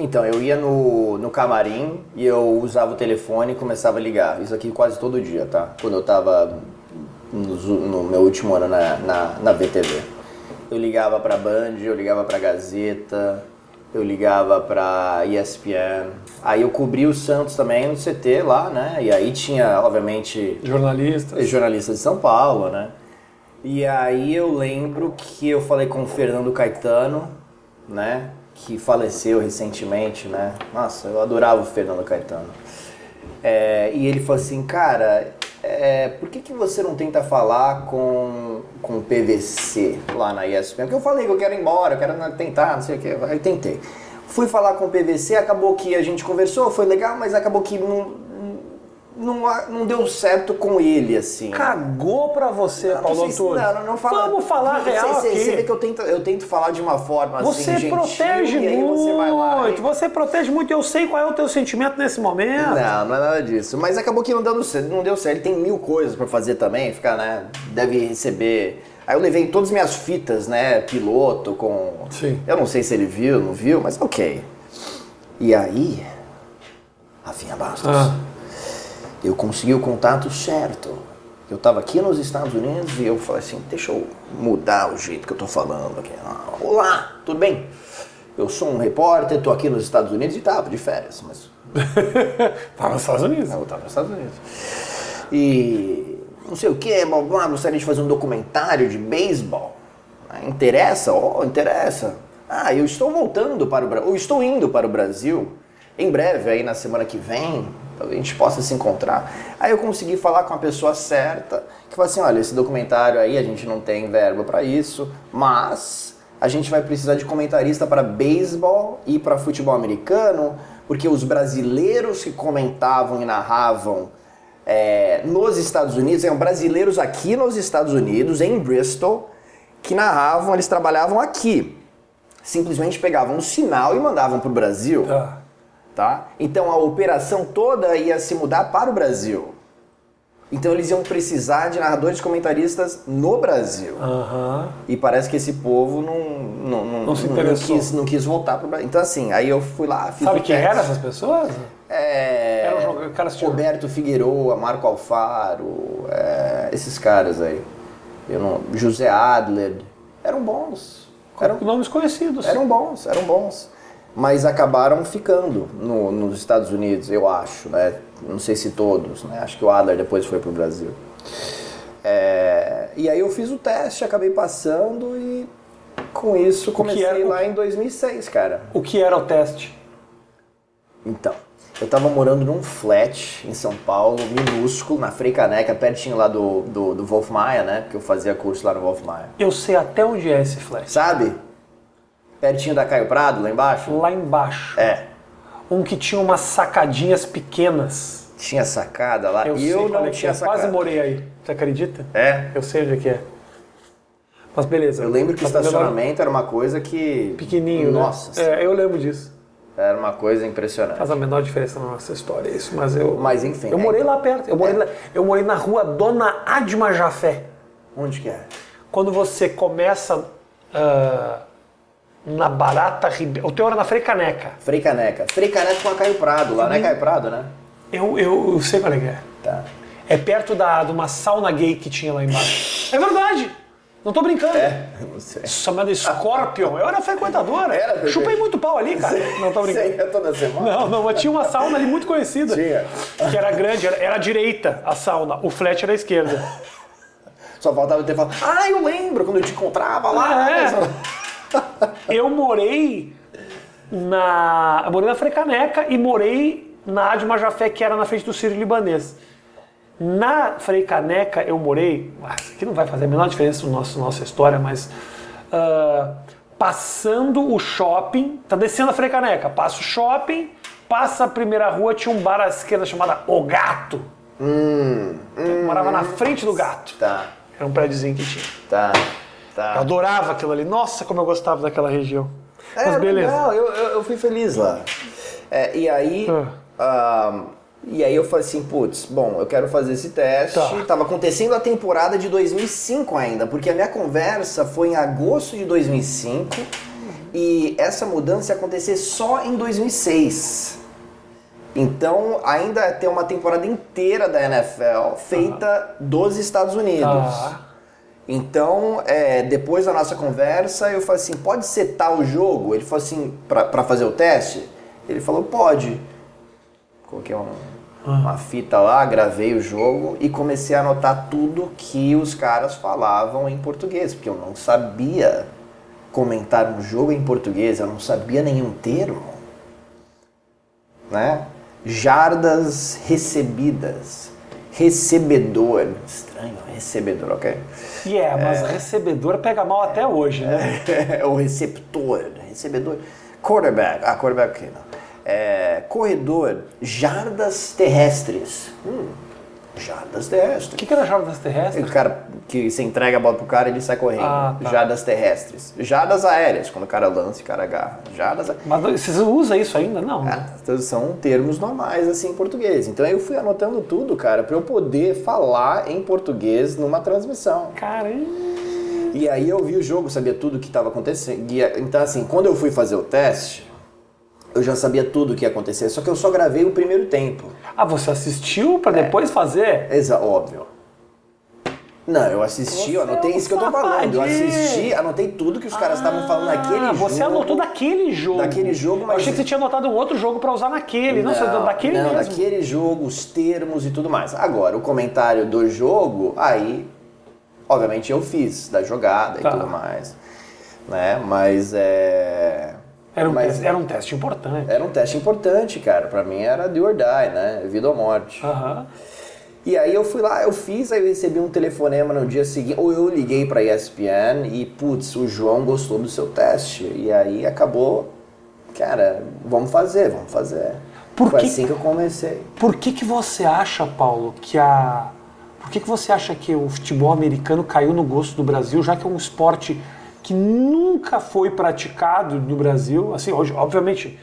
Então, eu ia no, no camarim e eu usava o telefone e começava a ligar. Isso aqui quase todo dia, tá? Quando eu tava no, no meu último ano na, na, na VTV. Eu ligava pra Band, eu ligava pra Gazeta, eu ligava pra ESPN. Aí eu cobri o Santos também no CT lá, né? E aí tinha, obviamente, Jornalistas. jornalista de São Paulo, né? E aí eu lembro que eu falei com o Fernando Caetano, né? Que faleceu recentemente, né? Nossa, eu adorava o Fernando Caetano. É, e ele falou assim, cara, é, por que, que você não tenta falar com, com PVC lá na ESPN? Porque eu falei que eu quero ir embora, eu quero tentar, não sei o que. Aí tentei. Fui falar com o PVC, acabou que a gente conversou, foi legal, mas acabou que não, não, não deu certo com ele, assim. Cagou pra você, Não Paulo sei se- Antônio. Não, não, não fala. Vamos falar real você, aqui. Você vê que eu tento, eu tento falar de uma forma Você assim, gentil, protege e aí muito, você vai lá. e- você protege muito. Eu sei qual é o teu sentimento nesse momento. Não, não é nada disso. Mas acabou que não deu certo. Não deu certo. Ele tem mil coisas pra fazer também. Ficar, né? Deve receber. Aí eu levei todas as minhas fitas, né? Piloto com. Sim. Eu não sei se ele viu, não viu, mas ok. E aí, Rafinha Bastos, Ah. Eu consegui o contato certo. Eu tava aqui nos Estados Unidos e eu falei assim, deixa eu mudar o jeito que eu tô falando aqui. Ah, Olá, tudo bem? Eu sou um repórter, tô aqui nos Estados Unidos e tava de férias, mas Tá nos Estados Unidos. eu tava nos Estados Unidos. E não sei o que, blá, blá, gostaria de fazer um documentário de beisebol. Ah, Interessa? Oh, interessa. Ah, eu estou voltando para o Brasil, ou estou indo para o Brasil em breve, aí na semana que vem, a gente possa se encontrar. Aí eu consegui falar com a pessoa certa, que falou assim, olha, esse documentário aí a gente não tem verba para isso, mas a gente vai precisar de comentarista para beisebol e para futebol americano, porque os brasileiros que comentavam e narravam é, nos Estados Unidos, eram brasileiros aqui nos Estados Unidos, em Bristol, que narravam, eles trabalhavam aqui. Simplesmente pegavam um sinal e mandavam para o Brasil. Tá. Tá? Então a operação toda ia se mudar para o Brasil. Então eles iam precisar de narradores comentaristas no Brasil. Aham. E parece que esse povo não, não, não, Não se interessou. quis, não quis voltar para o Brasil. Então assim, aí eu fui lá, fiz Sabe quem eram essas pessoas? É, caras que- Roberto Figueroa, Marco Alfaro, é, esses caras aí. Eu não, José Adler. Eram bons. Eram, Nomes conhecidos. eram bons, eram bons. Mas acabaram ficando no- nos Estados Unidos, eu acho, né? Não sei se todos, né? Acho que o Adler depois foi pro Brasil. É, e aí eu fiz o teste, acabei passando e com isso comecei era- lá em 2006, cara. O que era o teste? Então, eu tava morando num flat em São Paulo, minúsculo, na Frei Caneca, pertinho lá do, do, do Wolf Maia, né? Porque eu fazia curso lá no Wolf Maia. Eu sei até onde é esse flash. Sabe? Pertinho da Caio Prado, lá embaixo? Lá embaixo. É. Um que tinha umas sacadinhas pequenas. Tinha sacada lá. Eu e sei eu não é tinha é. sacada. Quase morei aí. Você acredita? É. Eu sei onde é que é. Mas beleza. Eu lembro que Tá vendo? estacionamento era uma coisa que. Pequenininho, Nossa, né? É, eu lembro disso. era uma coisa impressionante. Faz a menor diferença na nossa história isso, mas eu... Mas enfim. Eu né? morei lá perto. Eu morei, É. lá, eu morei na rua Dona Adma Jafé. Onde que é? Quando você começa ah, na Barata Ribeiro. O teu era na Frei Caneca. Frei Caneca. Frei Caneca com a Caio Prado lá, né? Caio Prado, né? Eu, eu, eu sei qual é que é. Tá. É perto da, de uma sauna gay que tinha lá embaixo. É verdade! Não tô brincando. É, não sei. Chamada Scorpion. Eu era frequentadora. Era. Chupei muito pau ali, cara. Não tô brincando. Você ia toda semana? Não, não, mas tinha uma sauna ali muito conhecida. Tinha. Que era grande, era, era à direita a sauna, o flat era à esquerda. Só faltava ter falado, ah, eu lembro quando eu te encontrava lá. É. Eu morei na. Eu morei na Frecaneca e morei na Adi Majafé, que era na frente do Sírio Libanês. Na Freicaneca eu morei. Isso aqui não vai fazer a menor diferença na nossa, nossa história, mas. ah, passando o shopping, tá descendo a Freicaneca, passa o shopping, passa a primeira rua, tinha um bar à esquerda chamado O Gato. Eu morava na frente do gato. Tá, Era um prédiozinho que tinha. tá, Eu tá. adorava aquilo ali. Nossa, como eu gostava daquela região. É, Mas beleza. legal, eu, eu, eu fui feliz lá. É, e aí. ah, e aí eu falei assim, putz, bom, eu quero fazer esse teste. Tá. Tava acontecendo a temporada de 2005 ainda, porque a minha conversa foi em agosto de 2005 e essa mudança ia acontecer só em 2006. Então ainda tem uma temporada inteira da NFL feita dos Estados Unidos. Tá. Então, é, depois da nossa conversa, eu falei assim, pode ser tal jogo? Ele falou assim, pra, pra fazer o teste? Ele falou, pode. Coloquei um- uma fita lá, gravei o jogo e comecei a anotar tudo que os caras falavam em português, porque eu não sabia comentar um jogo em português, eu não sabia nenhum termo. Né? Jardas recebidas. Recebedor. Estranho, recebedor, ok? E é, mas recebedor pega mal até hoje, né? É o receptor, recebedor. Quarterback, ah, quarterback aqui não. É, corredor, jardas terrestres. Hum, jardas O terrestres. que, que era jardas O terrestres? cara que você entrega a bola pro cara ele sai correndo. Ah, tá. Jardas terrestres. Jardas aéreas, quando o cara lança e o cara agarra. Mas você usa isso ainda? Não. né? Ah, então são termos normais assim em português. Então eu fui anotando tudo, cara, para eu poder falar em português numa transmissão. Caramba. E aí eu vi o jogo, sabia tudo o que estava acontecendo. E, então, assim, quando eu fui fazer o teste, eu já sabia tudo o que ia acontecer, só que eu só gravei o primeiro tempo. Ah, você assistiu pra depois fazer? Exa óbvio. Não, eu assisti, eu anotei é um isso que eu tô falando. Eu assisti, anotei tudo que os caras estavam falando naquele Ah, jogo. Você anotou daquele jogo. Daquele jogo, Eu mas- achei que você tinha anotado um outro jogo pra usar naquele. Não, você daquele não, mesmo. daquele jogo, os termos e tudo mais. Agora, o comentário do jogo, aí, obviamente eu fiz, da jogada Tá. e tudo mais. Né? Mas é. Era um, mas- teste, era um teste importante. Era um teste importante, cara. Pra mim era do or die, né? Vida ou morte. Aham. E aí eu fui lá, eu fiz, aí eu recebi um telefonema no dia seguinte, ou eu liguei pra ESPN e, putz, o João gostou do seu teste. E aí acabou, cara, vamos fazer, vamos fazer. Por Foi que- assim que eu comecei. Por que, que você acha, Paulo, que a. Por que, que você acha que o futebol americano caiu no gosto do Brasil, já que é um esporte que nunca foi praticado no Brasil? Assim, hoje, obviamente,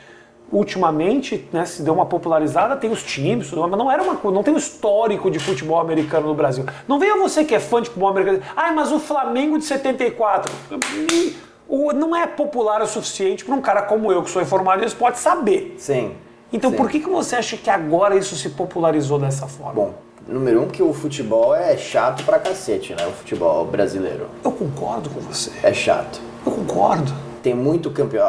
ultimamente, né, se deu uma popularizada, tem os times, mas não era uma não tem um histórico de futebol americano no Brasil. Não venha você que é fã de futebol americano, ah, mas o Flamengo de 74. o- Não é popular o suficiente para um cara como eu, que sou informado em esporte, saber. Sim. Então Sim. por que, que você acha que agora isso se popularizou dessa forma? Bom, número um, que o futebol é chato pra cacete, né? O futebol brasileiro. eu concordo com você. É chato. Eu concordo. Tem muito campeão.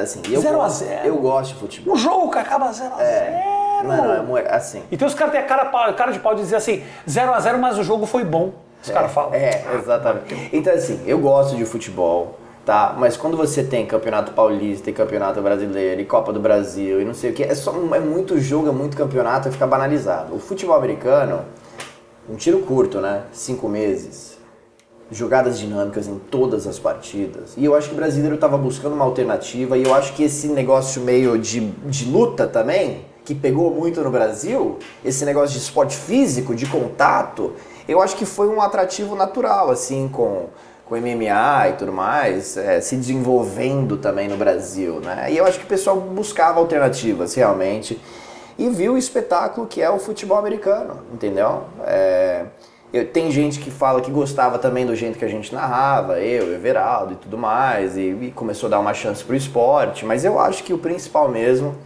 Assim, eu, Zero a gosto- zero. eu gosto de futebol. Um jogo que acaba 0x0. Não, não, é mu- assim. E tem os caras têm a cara, cara de pau de dizer assim, 0x0, mas o jogo foi bom. Os caras falam. É, exatamente. Então, assim, eu gosto de futebol, tá? Mas quando você tem campeonato paulista e campeonato brasileiro e Copa do Brasil e não sei o que, é, só, é muito jogo, é muito campeonato fica banalizado. O futebol americano, um tiro curto, né? Cinco meses. Jogadas dinâmicas em todas as partidas. E eu acho que o brasileiro estava buscando uma alternativa e eu acho que esse negócio meio de, de luta também, que pegou muito no Brasil, esse negócio de esporte físico, de contato, eu acho que foi um atrativo natural, assim, com, com MMA e tudo mais, é, se desenvolvendo também no Brasil, né? E eu acho que o pessoal buscava alternativas, realmente, e viu o espetáculo que é o futebol americano, entendeu? É, Eu, tem gente que fala que gostava também do jeito que a gente narrava, eu, Everaldo e tudo mais, e, e começou a dar uma chance pro esporte, mas eu acho que o principal mesmo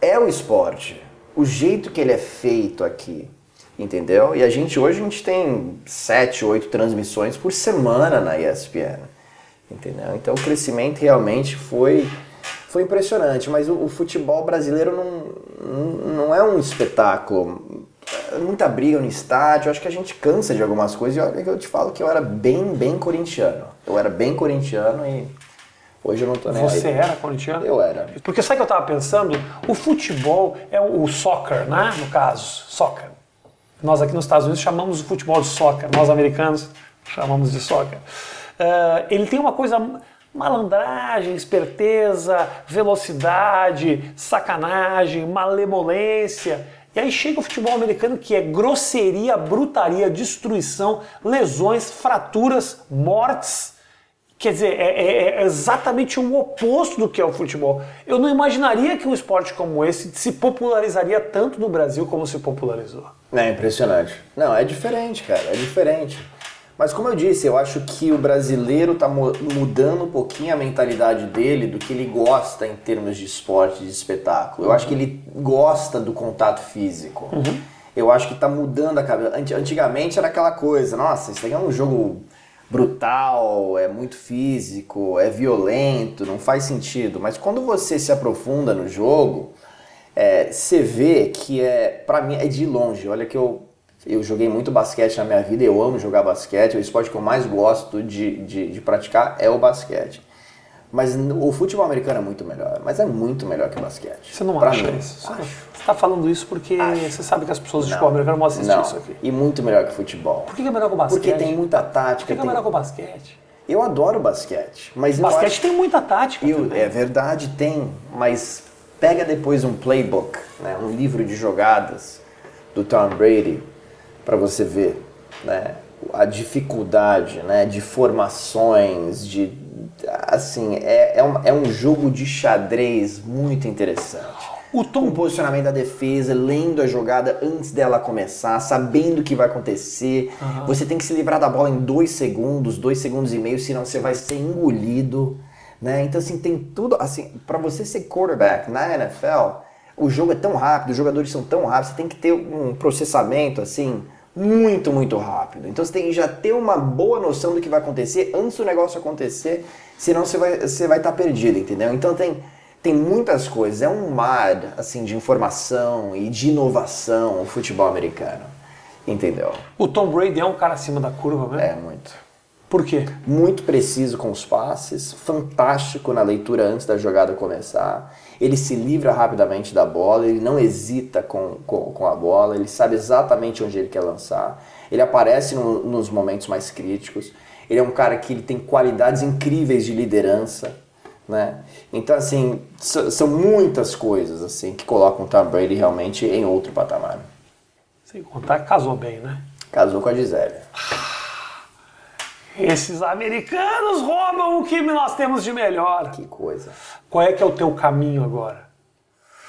é o esporte. O jeito que ele é feito aqui, entendeu? E a gente hoje a gente tem sete, oito transmissões por semana na ESPN, entendeu? Então o crescimento realmente foi foi impressionante, mas o, o futebol brasileiro não, não é um espetáculo muita briga no estádio, acho que a gente cansa de algumas coisas. E olha que eu te falo que eu era bem, bem corintiano. Eu era bem corintiano e hoje eu não tô nem Você aí. era corintiano? Eu era. Porque sabe o que eu tava pensando? O futebol é o, o soccer, né? No caso, soccer. Nós aqui nos Estados Unidos chamamos o futebol de soccer, nós americanos chamamos de soccer. Uh, ele tem uma coisa malandragem, esperteza, velocidade, sacanagem, malemolência. E aí chega o futebol americano que é grosseria, brutaria, destruição, lesões, fraturas, mortes. Quer dizer, é, é, é, exatamente o oposto do que é o futebol. Eu não imaginaria que um esporte como esse se popularizaria tanto no Brasil como se popularizou. É impressionante. Não, é diferente, cara, é diferente. Mas como eu disse, eu acho que o brasileiro está mudando um pouquinho a mentalidade dele do que ele gosta em termos de esporte, de espetáculo. Eu acho que ele gosta do contato físico. Uhum. Eu acho que está mudando a cabeça. Antigamente era aquela coisa, nossa, isso aí é um jogo brutal, é muito físico, é violento, não faz sentido. Mas quando você se aprofunda no jogo, é, você vê que é, para mim, é de longe. Olha que eu eu joguei muito basquete na minha vida, eu amo jogar basquete, o esporte que eu mais gosto de, de, de praticar é o basquete. Mas o futebol americano é muito melhor, mas é muito melhor que o basquete. Você não pra acha mim, isso? Você está falando isso porque acho. você sabe que as pessoas de futebol americano vão assistir não. isso aqui. E muito melhor que o futebol. Por que é melhor que o basquete? Porque tem muita tática. Por que, é tem... melhor que o basquete? Eu adoro basquete, mas basquete acho... tem muita tática. Eu, é verdade, tem, mas pega depois um playbook, né, um livro de jogadas do Tom Brady para você ver né, a dificuldade né, de formações, de assim é, é, um, é um jogo de xadrez muito interessante. O tom... O posicionamento da defesa, lendo a jogada antes dela começar, sabendo o que vai acontecer. Uhum. Você tem que se livrar da bola em dois segundos, dois segundos e meio, senão você vai ser engolido. Né? Então, assim, tem tudo. assim para você ser quarterback na NFL, o jogo é tão rápido, os jogadores são tão rápidos, você tem que ter um processamento assim muito, muito rápido. Então você tem que já ter uma boa noção do que vai acontecer antes do negócio acontecer, senão você vai você vai estar tá perdido, entendeu? Então tem tem muitas coisas, é um mar assim de informação e de inovação o futebol americano. Entendeu? O Tom Brady é um cara acima da curva, né? É muito. Por quê? Muito preciso com os passes, fantástico na leitura antes da jogada começar ele se livra rapidamente da bola, ele não hesita com, com, com a bola, ele sabe exatamente onde ele quer lançar, ele aparece no, nos momentos mais críticos, ele é um cara que ele tem qualidades incríveis de liderança, né? Então, assim, são muitas coisas assim que colocam o Tom Brady realmente em outro patamar. Sem contar que casou bem, né? Casou com a Gisele. Esses americanos roubam o que nós temos de melhor. Que coisa. Qual é que é o teu caminho agora?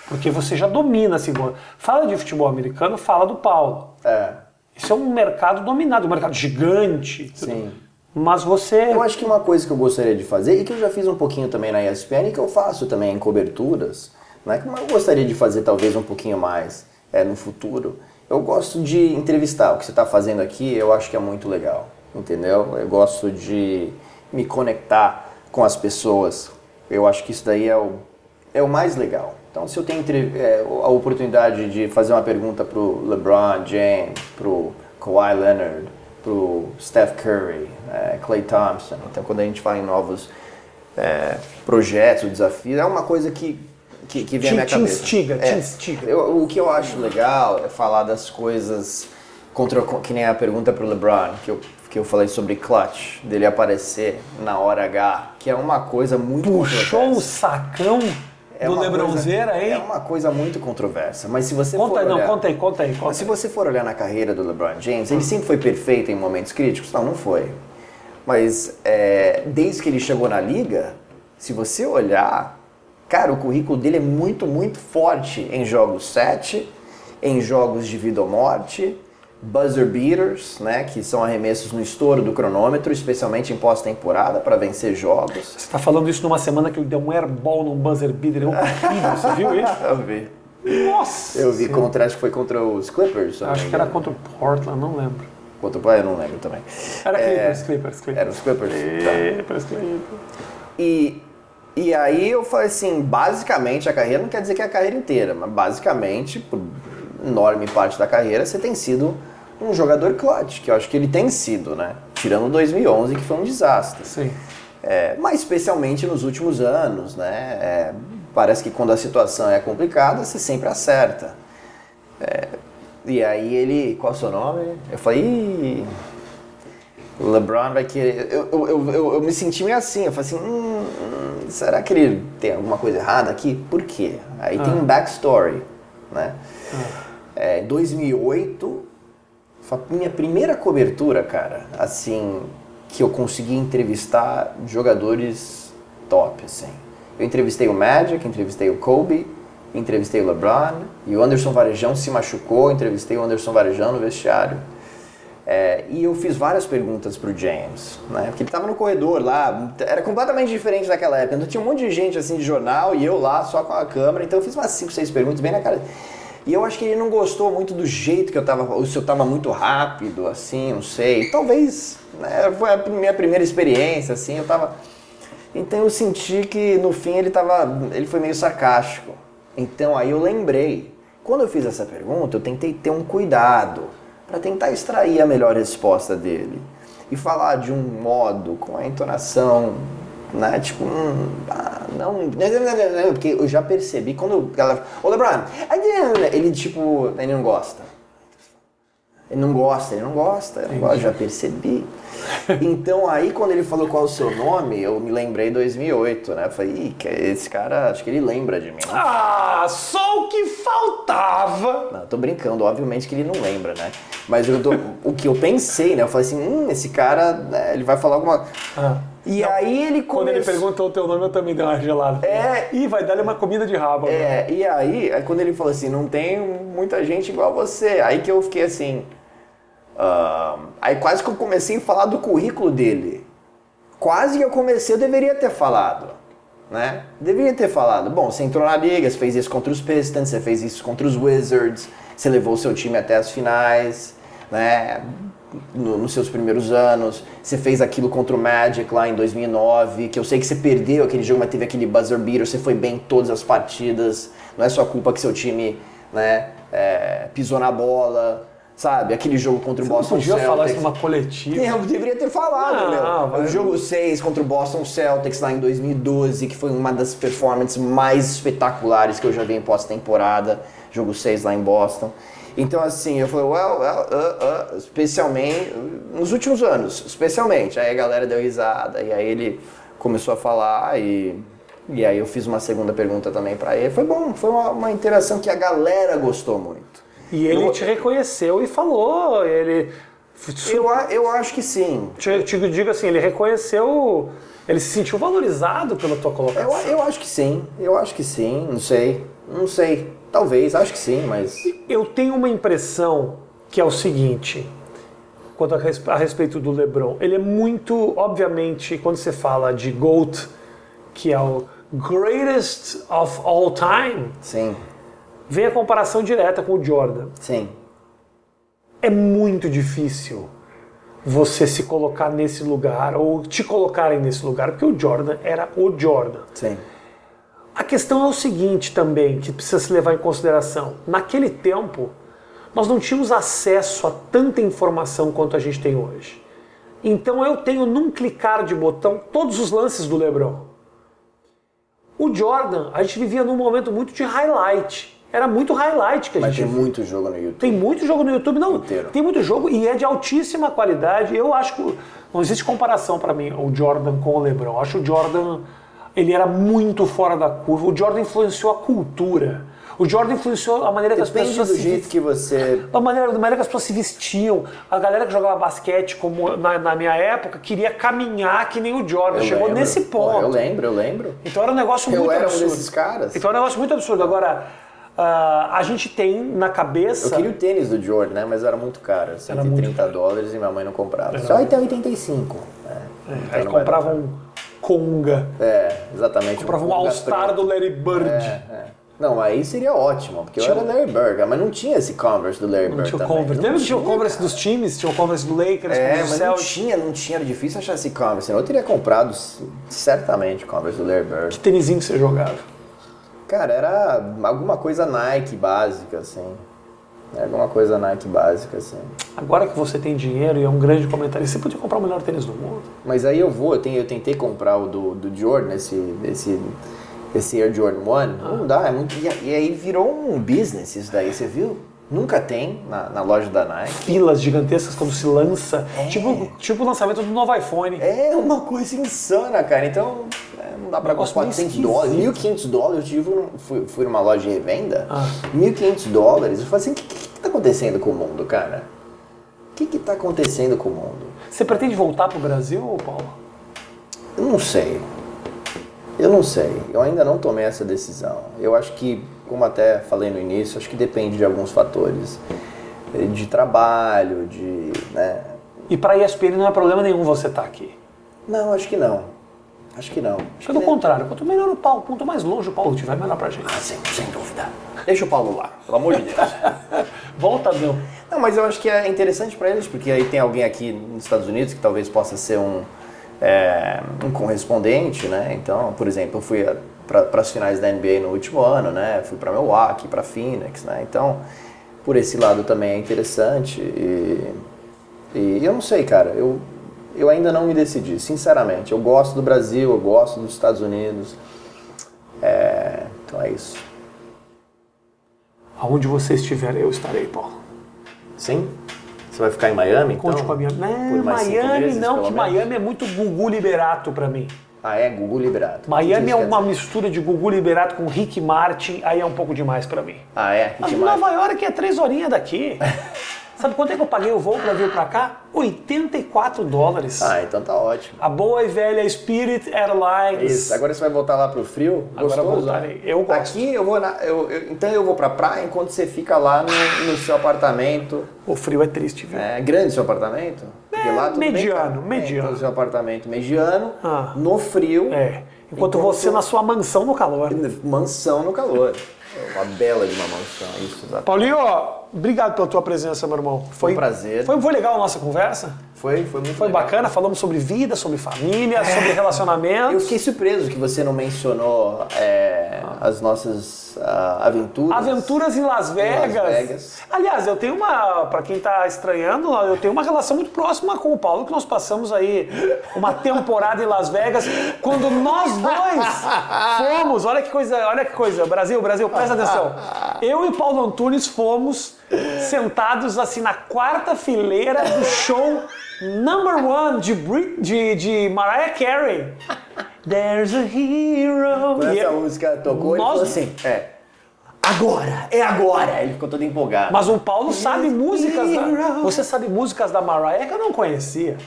Porque você já domina assim, fala de futebol americano, fala do Paulo. É. Isso é um mercado dominado, um mercado gigante. Sim. Mas você. Eu acho que uma coisa que eu gostaria de fazer, e que eu já fiz um pouquinho também na ESPN, e que eu faço também em coberturas, né, que eu gostaria de fazer talvez um pouquinho mais é, no futuro, eu gosto de entrevistar. O que você está fazendo aqui, eu acho que é muito legal entendeu? Eu gosto de me conectar com as pessoas. Eu acho que isso daí é o, é o mais legal. Então, se eu tenho é, a oportunidade de fazer uma pergunta para o LeBron James, para o Kawhi Leonard, para o Steph Curry, é, Clay Thompson, então quando a gente fala em novos é, projetos, desafios, é uma coisa que, que, que vem te, à minha te cabeça. Instiga, é, te instiga. Eu, o que eu acho legal é falar das coisas contra que nem a pergunta para o LeBron que eu que eu falei sobre clutch, dele aparecer na hora H, que é uma coisa muito Puxou o sacão é do Lebronzeira, hein? É uma coisa muito controversa, mas se você conta for aí, olhar, não, conta aí, conta aí, conta se você for olhar na carreira do LeBron James, ele sempre foi perfeito em momentos críticos? Não, não foi. Mas é, desde que ele chegou na liga, se você olhar, cara, o currículo dele é muito, muito forte em jogos 7, em jogos de vida ou morte, buzzer beaters, né, que são arremessos no estouro do cronômetro, especialmente em pós-temporada para vencer jogos. Você está falando isso numa semana que ele deu um airball num buzzer beater, é um horrível, você viu isso? Eu vi. Nossa! Eu vi contra, acho que foi contra os Clippers. eu Acho que era contra o Portland, não lembro. Contra o eu não lembro também. Era É, Clippers, Clippers, Clippers. Era os Clippers. Tá. Clippers, Clippers. E, e aí eu falei assim, basicamente a carreira não quer dizer que é a carreira inteira, mas basicamente, por enorme parte da carreira, você tem sido um jogador clutch, que eu acho que ele tem sido, né? Tirando 2011, que foi um desastre. Sim. É, mas especialmente nos últimos anos, né? É, parece que quando a situação é complicada, você sempre acerta. É, e aí ele, qual é o seu nome? Eu falei, "Ih, o LeBron vai querer. Eu, eu, eu, eu- me senti meio assim, eu falei assim, hum, hum, será que ele tem alguma coisa errada aqui? Por quê? Aí tem um backstory, né? É, 2008, foi a minha primeira cobertura, cara, assim, que eu consegui entrevistar jogadores top, assim. Eu entrevistei o Magic, entrevistei o Kobe, entrevistei o LeBron, e o Anderson Varejão se machucou, entrevistei o Anderson Varejão no vestiário. É, e eu fiz várias perguntas pro James, né? Porque ele tava no corredor lá, era completamente diferente daquela época. Então tinha um monte de gente assim de jornal e eu lá só com a câmera. Então eu fiz umas 5, 6 perguntas bem na cara. E eu acho que ele não gostou muito do jeito que eu tava, ou se eu tava muito rápido, assim, não sei. Talvez, né, foi a minha primeira experiência, assim, eu tava. Então eu senti que no fim ele tava, ele foi meio sarcástico. Então aí eu lembrei, quando eu fiz essa pergunta, eu tentei ter um cuidado para tentar extrair a melhor resposta dele e falar de um modo com a entonação, né, tipo, hum, ah, não, não, não, não, não, porque eu já percebi quando ela, ô LeBron, ele tipo, ele não gosta. Ele não gosta, ele não gosta, ele não gosta, já percebi. Então aí quando ele falou qual é o seu nome, eu me lembrei 2008, né? Eu falei, Ih, que esse cara, acho que ele lembra de mim. Ah, só o que faltava! Não, eu tô brincando, obviamente que ele não lembra, né? Mas eu tô- o que eu pensei, né? Eu falei assim, hum, esse cara, né, ele vai falar alguma... Ah. E aí ele Quando ele começou- perguntou o teu nome, eu também dei uma gelada. É. Ih, vai dar-lhe uma comida de rabo. agora. É, e aí, aí quando ele falou assim, não tem muita gente igual você, aí que eu fiquei assim. ah, aí quase que eu comecei a falar do currículo dele. Quase que eu comecei, eu deveria ter falado. Né? Deveria ter falado. Bom, você entrou na liga, você fez isso contra os Pistons, você fez isso contra os Wizards, você levou o seu time até as finais, né? No- nos seus primeiros anos, você fez aquilo contra o Magic lá em 2009, que eu sei que você perdeu aquele jogo, mas teve aquele buzzer beater, você foi bem em todas as partidas, não é sua culpa que seu time né, é, pisou na bola, sabe? Aquele jogo contra o Você não Boston podia Celtics. falar isso numa coletiva. Eu deveria ter falado, Não, meu. O jogo 6 contra o Boston Celtics lá em 2012, que foi uma das performances mais espetaculares que eu já vi em pós-temporada. Jogo 6 lá em Boston. Então, assim, eu falei, well, well, uh, uh, especialmente, nos últimos anos, especialmente. Aí a galera deu risada, e aí ele começou a falar, e, e aí eu fiz uma segunda pergunta também pra ele. Foi bom, foi uma, uma interação que a galera gostou muito. E ele Eu- te reconheceu e falou. Ele. Eu, eu acho que sim. Te, te digo assim, ele reconheceu. Ele se sentiu valorizado pela tua Eu, colocação. eu acho que sim, eu acho que sim, não sei, não sei, talvez, acho que sim, mas Eu tenho uma impressão que é o seguinte, quanto a, res- a respeito do LeBron. Ele é muito, obviamente, quando você fala de GOAT, que é o greatest of all time, sim, vem a comparação direta com o Jordan. sim, É muito difícil você se colocar nesse lugar ou te colocarem nesse lugar, porque o Jordan era o Jordan. sim, A questão é o seguinte também, que precisa se levar em consideração. Naquele tempo, nós não tínhamos acesso a tanta informação quanto a gente tem hoje. Então eu tenho num clicar de botão todos os lances do LeBron. O Jordan, a gente vivia num momento muito de highlight. Era muito highlight que a mas gente tem via. muito jogo no YouTube. Tem muito jogo no YouTube, não. Inteiro. Tem muito jogo e é de altíssima qualidade. Eu acho que não existe comparação para mim o Jordan com o LeBron. Eu acho o Jordan ele era muito fora da curva. O Jordan influenciou a cultura. O Jordan influenciou a maneira que as Depende pessoas do se jeito que você... a maneira, da maneira que as pessoas se vestiam. A galera que jogava basquete, como na, na minha época, queria caminhar que nem o Jordan. Eu Chegou lembro. nesse ponto. eu lembro, eu lembro. Então era um negócio Eu muito era um absurdo. desses caras. Então é um negócio muito absurdo. Agora, ah, a gente tem na cabeça. Eu queria o tênis do Jordan, né? Mas era muito caro. 130 muito dólares e minha mãe não comprava. Só até 85. É, É, então aí não vai comprava dar. um Conga, É, exatamente. comprava um Conga All-Star do Larry Bird. É, é. Não, aí seria ótimo, porque Tinha eu era Larry Bird, mas não tinha esse Converse do Larry Não Bird tinha o também. Converse. Lembra que tinha o Converse cara. dos times? Tinha o Converse do Lakers, É, mas não tinha, não tinha, era difícil achar esse Converse. Eu teria comprado certamente Converse do Larry Bird. Que tênisinho que você jogava? Cara, era alguma coisa Nike básica, assim. Era Alguma coisa Nike básica, assim. Agora que você tem dinheiro e é um grande comentarista, você podia comprar o melhor tênis do mundo. Mas aí eu vou, eu, tenho, eu tentei comprar o do, do Jordan, esse, esse, esse Air Jordan 1. Ah. Não dá, é muito. E, e aí virou um business isso daí, você viu? Nunca tem na, na loja da Nike. Filas gigantescas quando se lança. É. Tipo, tipo o lançamento do novo iphone. É uma coisa insana, cara. Então, é, não dá pra meio 400 dólares. esquisito. 1.500 dólares, eu tive fui, fui numa loja de revenda, Ah. 1.500 dólares. Eu falei assim, o que, que, que tá acontecendo com o mundo, cara? O que que tá acontecendo com o mundo? Você pretende voltar pro Brasil, Paulo? Eu não sei. Eu não sei. Eu ainda não tomei essa decisão. Eu acho que, como até falei no início, acho que depende de alguns fatores. Eh, De trabalho, de... Né? E pra ESPN não é problema nenhum você estar aqui. Não, acho que não. Acho que não. Acho Pelo que contrário, quanto melhor o Paulo, quanto mais longe o Paulo estiver, melhor pra gente. Ah, sem, sem dúvida. Deixa o Paulo lá, pelo amor de Deus. Volta, não. Não, mas eu acho que é interessante para eles, porque aí tem alguém aqui nos Estados Unidos que talvez possa ser um, é, um correspondente, né? Então, por exemplo, eu fui para as finais da NBA no último ano, né? Fui para Milwaukee, para Phoenix, né? Então, por esse lado também é interessante. E, e eu não sei, cara, eu, eu ainda não me decidi, sinceramente. Eu gosto do Brasil, eu gosto dos Estados Unidos. É, então é isso. Aonde você estiver, eu estarei, Paulo. Sim? Você vai ficar em Miami? Conte então? com a minha. Não, Miami não, que menos? Miami é muito Gugu Liberato pra mim. Ah, é? Gugu Liberato. Miami é uma mistura de Gugu Liberato com Rick Martin, aí é um pouco demais pra mim. Ah, é? Mas Que mais? Nova York é três horinhas daqui. Sabe quanto é que eu paguei o voo pra vir pra cá? 84 dólares. Ah, então tá ótimo. A boa e velha Spirit Airlines. Isso, agora você vai voltar lá pro frio? Agora eu Gostoso, voltarei. né? Eu gosto. Aqui eu vou na, eu- eu- então eu vou pra praia enquanto você fica lá no, no seu apartamento. O frio é triste, viu? É grande o seu apartamento? É, bem, mediano, cara. mediano. É, então, seu apartamento mediano, Ah. no frio. É. Enquanto, você na sua mansão no calor. Mansão no calor. Uma bela de uma mansão, isso, exato. Paulinho, obrigado pela tua presença, meu irmão. Foi um prazer. Foi, foi legal a nossa conversa? Foi, foi muito Foi legal. bacana, falamos sobre vida, sobre família, sobre relacionamentos. Eu fiquei surpreso que você não mencionou é, as nossas ah, aventuras. Aventuras em Las Vegas. Las Vegas. Aliás, eu tenho uma, pra quem tá estranhando, eu tenho uma relação muito próxima com o Paulo, que nós passamos aí uma temporada em Las Vegas, quando nós dois fomos, olha que coisa, olha que coisa, Brasil, Brasil, presta atenção. Eu e o Paulo Antunes fomos sentados assim na quarta fileira do show Number One de, Brit, de, de Mariah Carey. There's a hero. Quando E essa é- música tocou, ele nós- falou assim, é, agora, é agora. Ele ficou todo empolgado. Mas o Paulo sabe músicas da. Você sabe músicas da Mariah que eu não conhecia.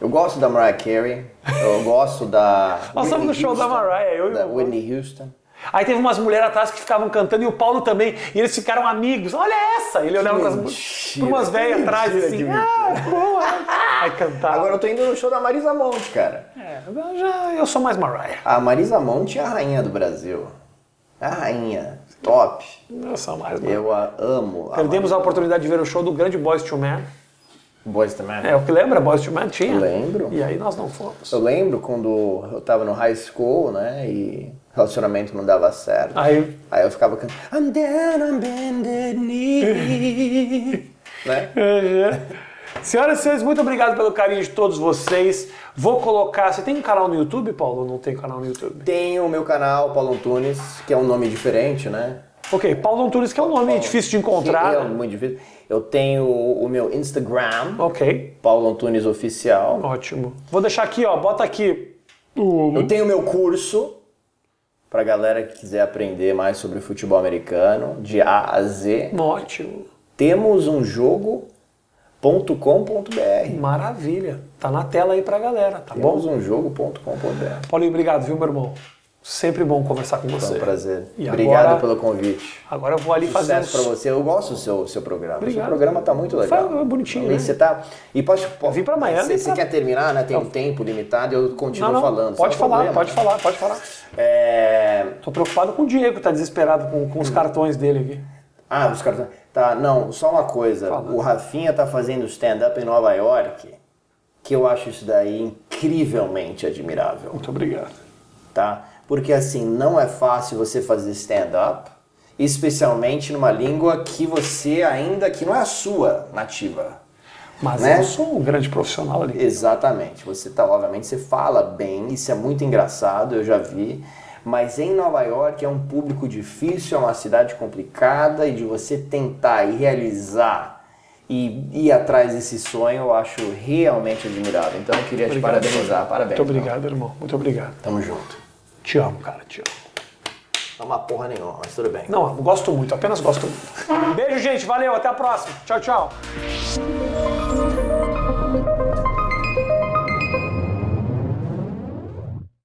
Eu gosto da Mariah Carey, eu gosto da Nós estamos no show da Mariah, eu e da Whitney Houston. Aí teve umas mulheres atrás que ficavam cantando e o Paulo também. E eles ficaram amigos. Olha essa! Ele olhava para mentira, umas velhas atrás assim. Ah, boa! Aí cantava. Agora eu tô indo no show da Marisa Monte, cara. É, eu, já, eu sou mais Mariah. A Marisa Monte é a rainha do Brasil. A rainha, top. Eu sou mais Mariah. Eu a amo. A Perdemos a Marisa oportunidade de ver o show do grande Boys to Men. Boys também. É, o que lembra? Boys to Men tinha. Lembro. E aí nós não fomos. Eu lembro quando eu tava no high school, né? E relacionamento não dava certo. Aí Aí eu ficava cantando I'm down on bended knee. né? Senhoras e senhores, muito obrigado pelo carinho de todos vocês. Vou colocar. Você tem um canal no YouTube, Paulo? Ou não tem canal no YouTube? Tenho o meu canal, Paulo Antunes, que é um nome diferente, né? Ok, Paulo Antunes, que é um nome difícil de encontrar. É né? muito difícil. Eu tenho o meu Instagram, Ok, Paulo Antunes Oficial. ótimo. Vou deixar aqui, ó. Bota aqui. o- Eu tenho o meu curso pra galera que quiser aprender mais sobre futebol americano, de A a Z. Ótimo. Temos um jogo.com.br. Maravilha. Tá na tela aí pra galera, tá bom? Temos um jogo.com.br. Paulinho, obrigado, viu, meu irmão? Sempre bom conversar com você. Foi um prazer. E Obrigado agora- pelo convite. Agora eu vou ali fazer Sucesso uns... pra você. Eu gosto do seu, seu programa. Obrigado. Seu programa tá muito legal. Foi bonitinho, né? Você tá... E pode... pode vim pra Miami Você, você pra- quer terminar, né? Tem um tempo limitado eu continuo Não, não, falando. pode falar, problema. pode falar, pode falar. É... Tô preocupado com o Diego, tá desesperado com, com os cartões dele aqui. Ah, os caras... Tá, não, só uma coisa. Fala. O Rafinha tá fazendo stand-up em Nova York, que eu acho isso daí incrivelmente admirável. Muito obrigado. tá? Porque assim, não é fácil você fazer stand-up, especialmente numa língua que você ainda que não é a sua nativa. Mas Né? eu sou um grande profissional ali. Exatamente. Você tá, obviamente, você fala bem, isso é muito engraçado, eu já vi. Mas em Nova York é um público difícil, é uma cidade complicada e de você tentar e realizar e ir atrás desse sonho, eu acho realmente admirável. Então eu queria te Obrigado. parabenizar. Parabéns. Muito obrigado, irmão. Muito obrigado. Tamo junto. Te amo, cara, te amo. Não é uma porra nenhuma, mas tudo bem. Não, gosto muito, apenas gosto muito. Beijo, gente. Valeu, até a próxima. Tchau, tchau.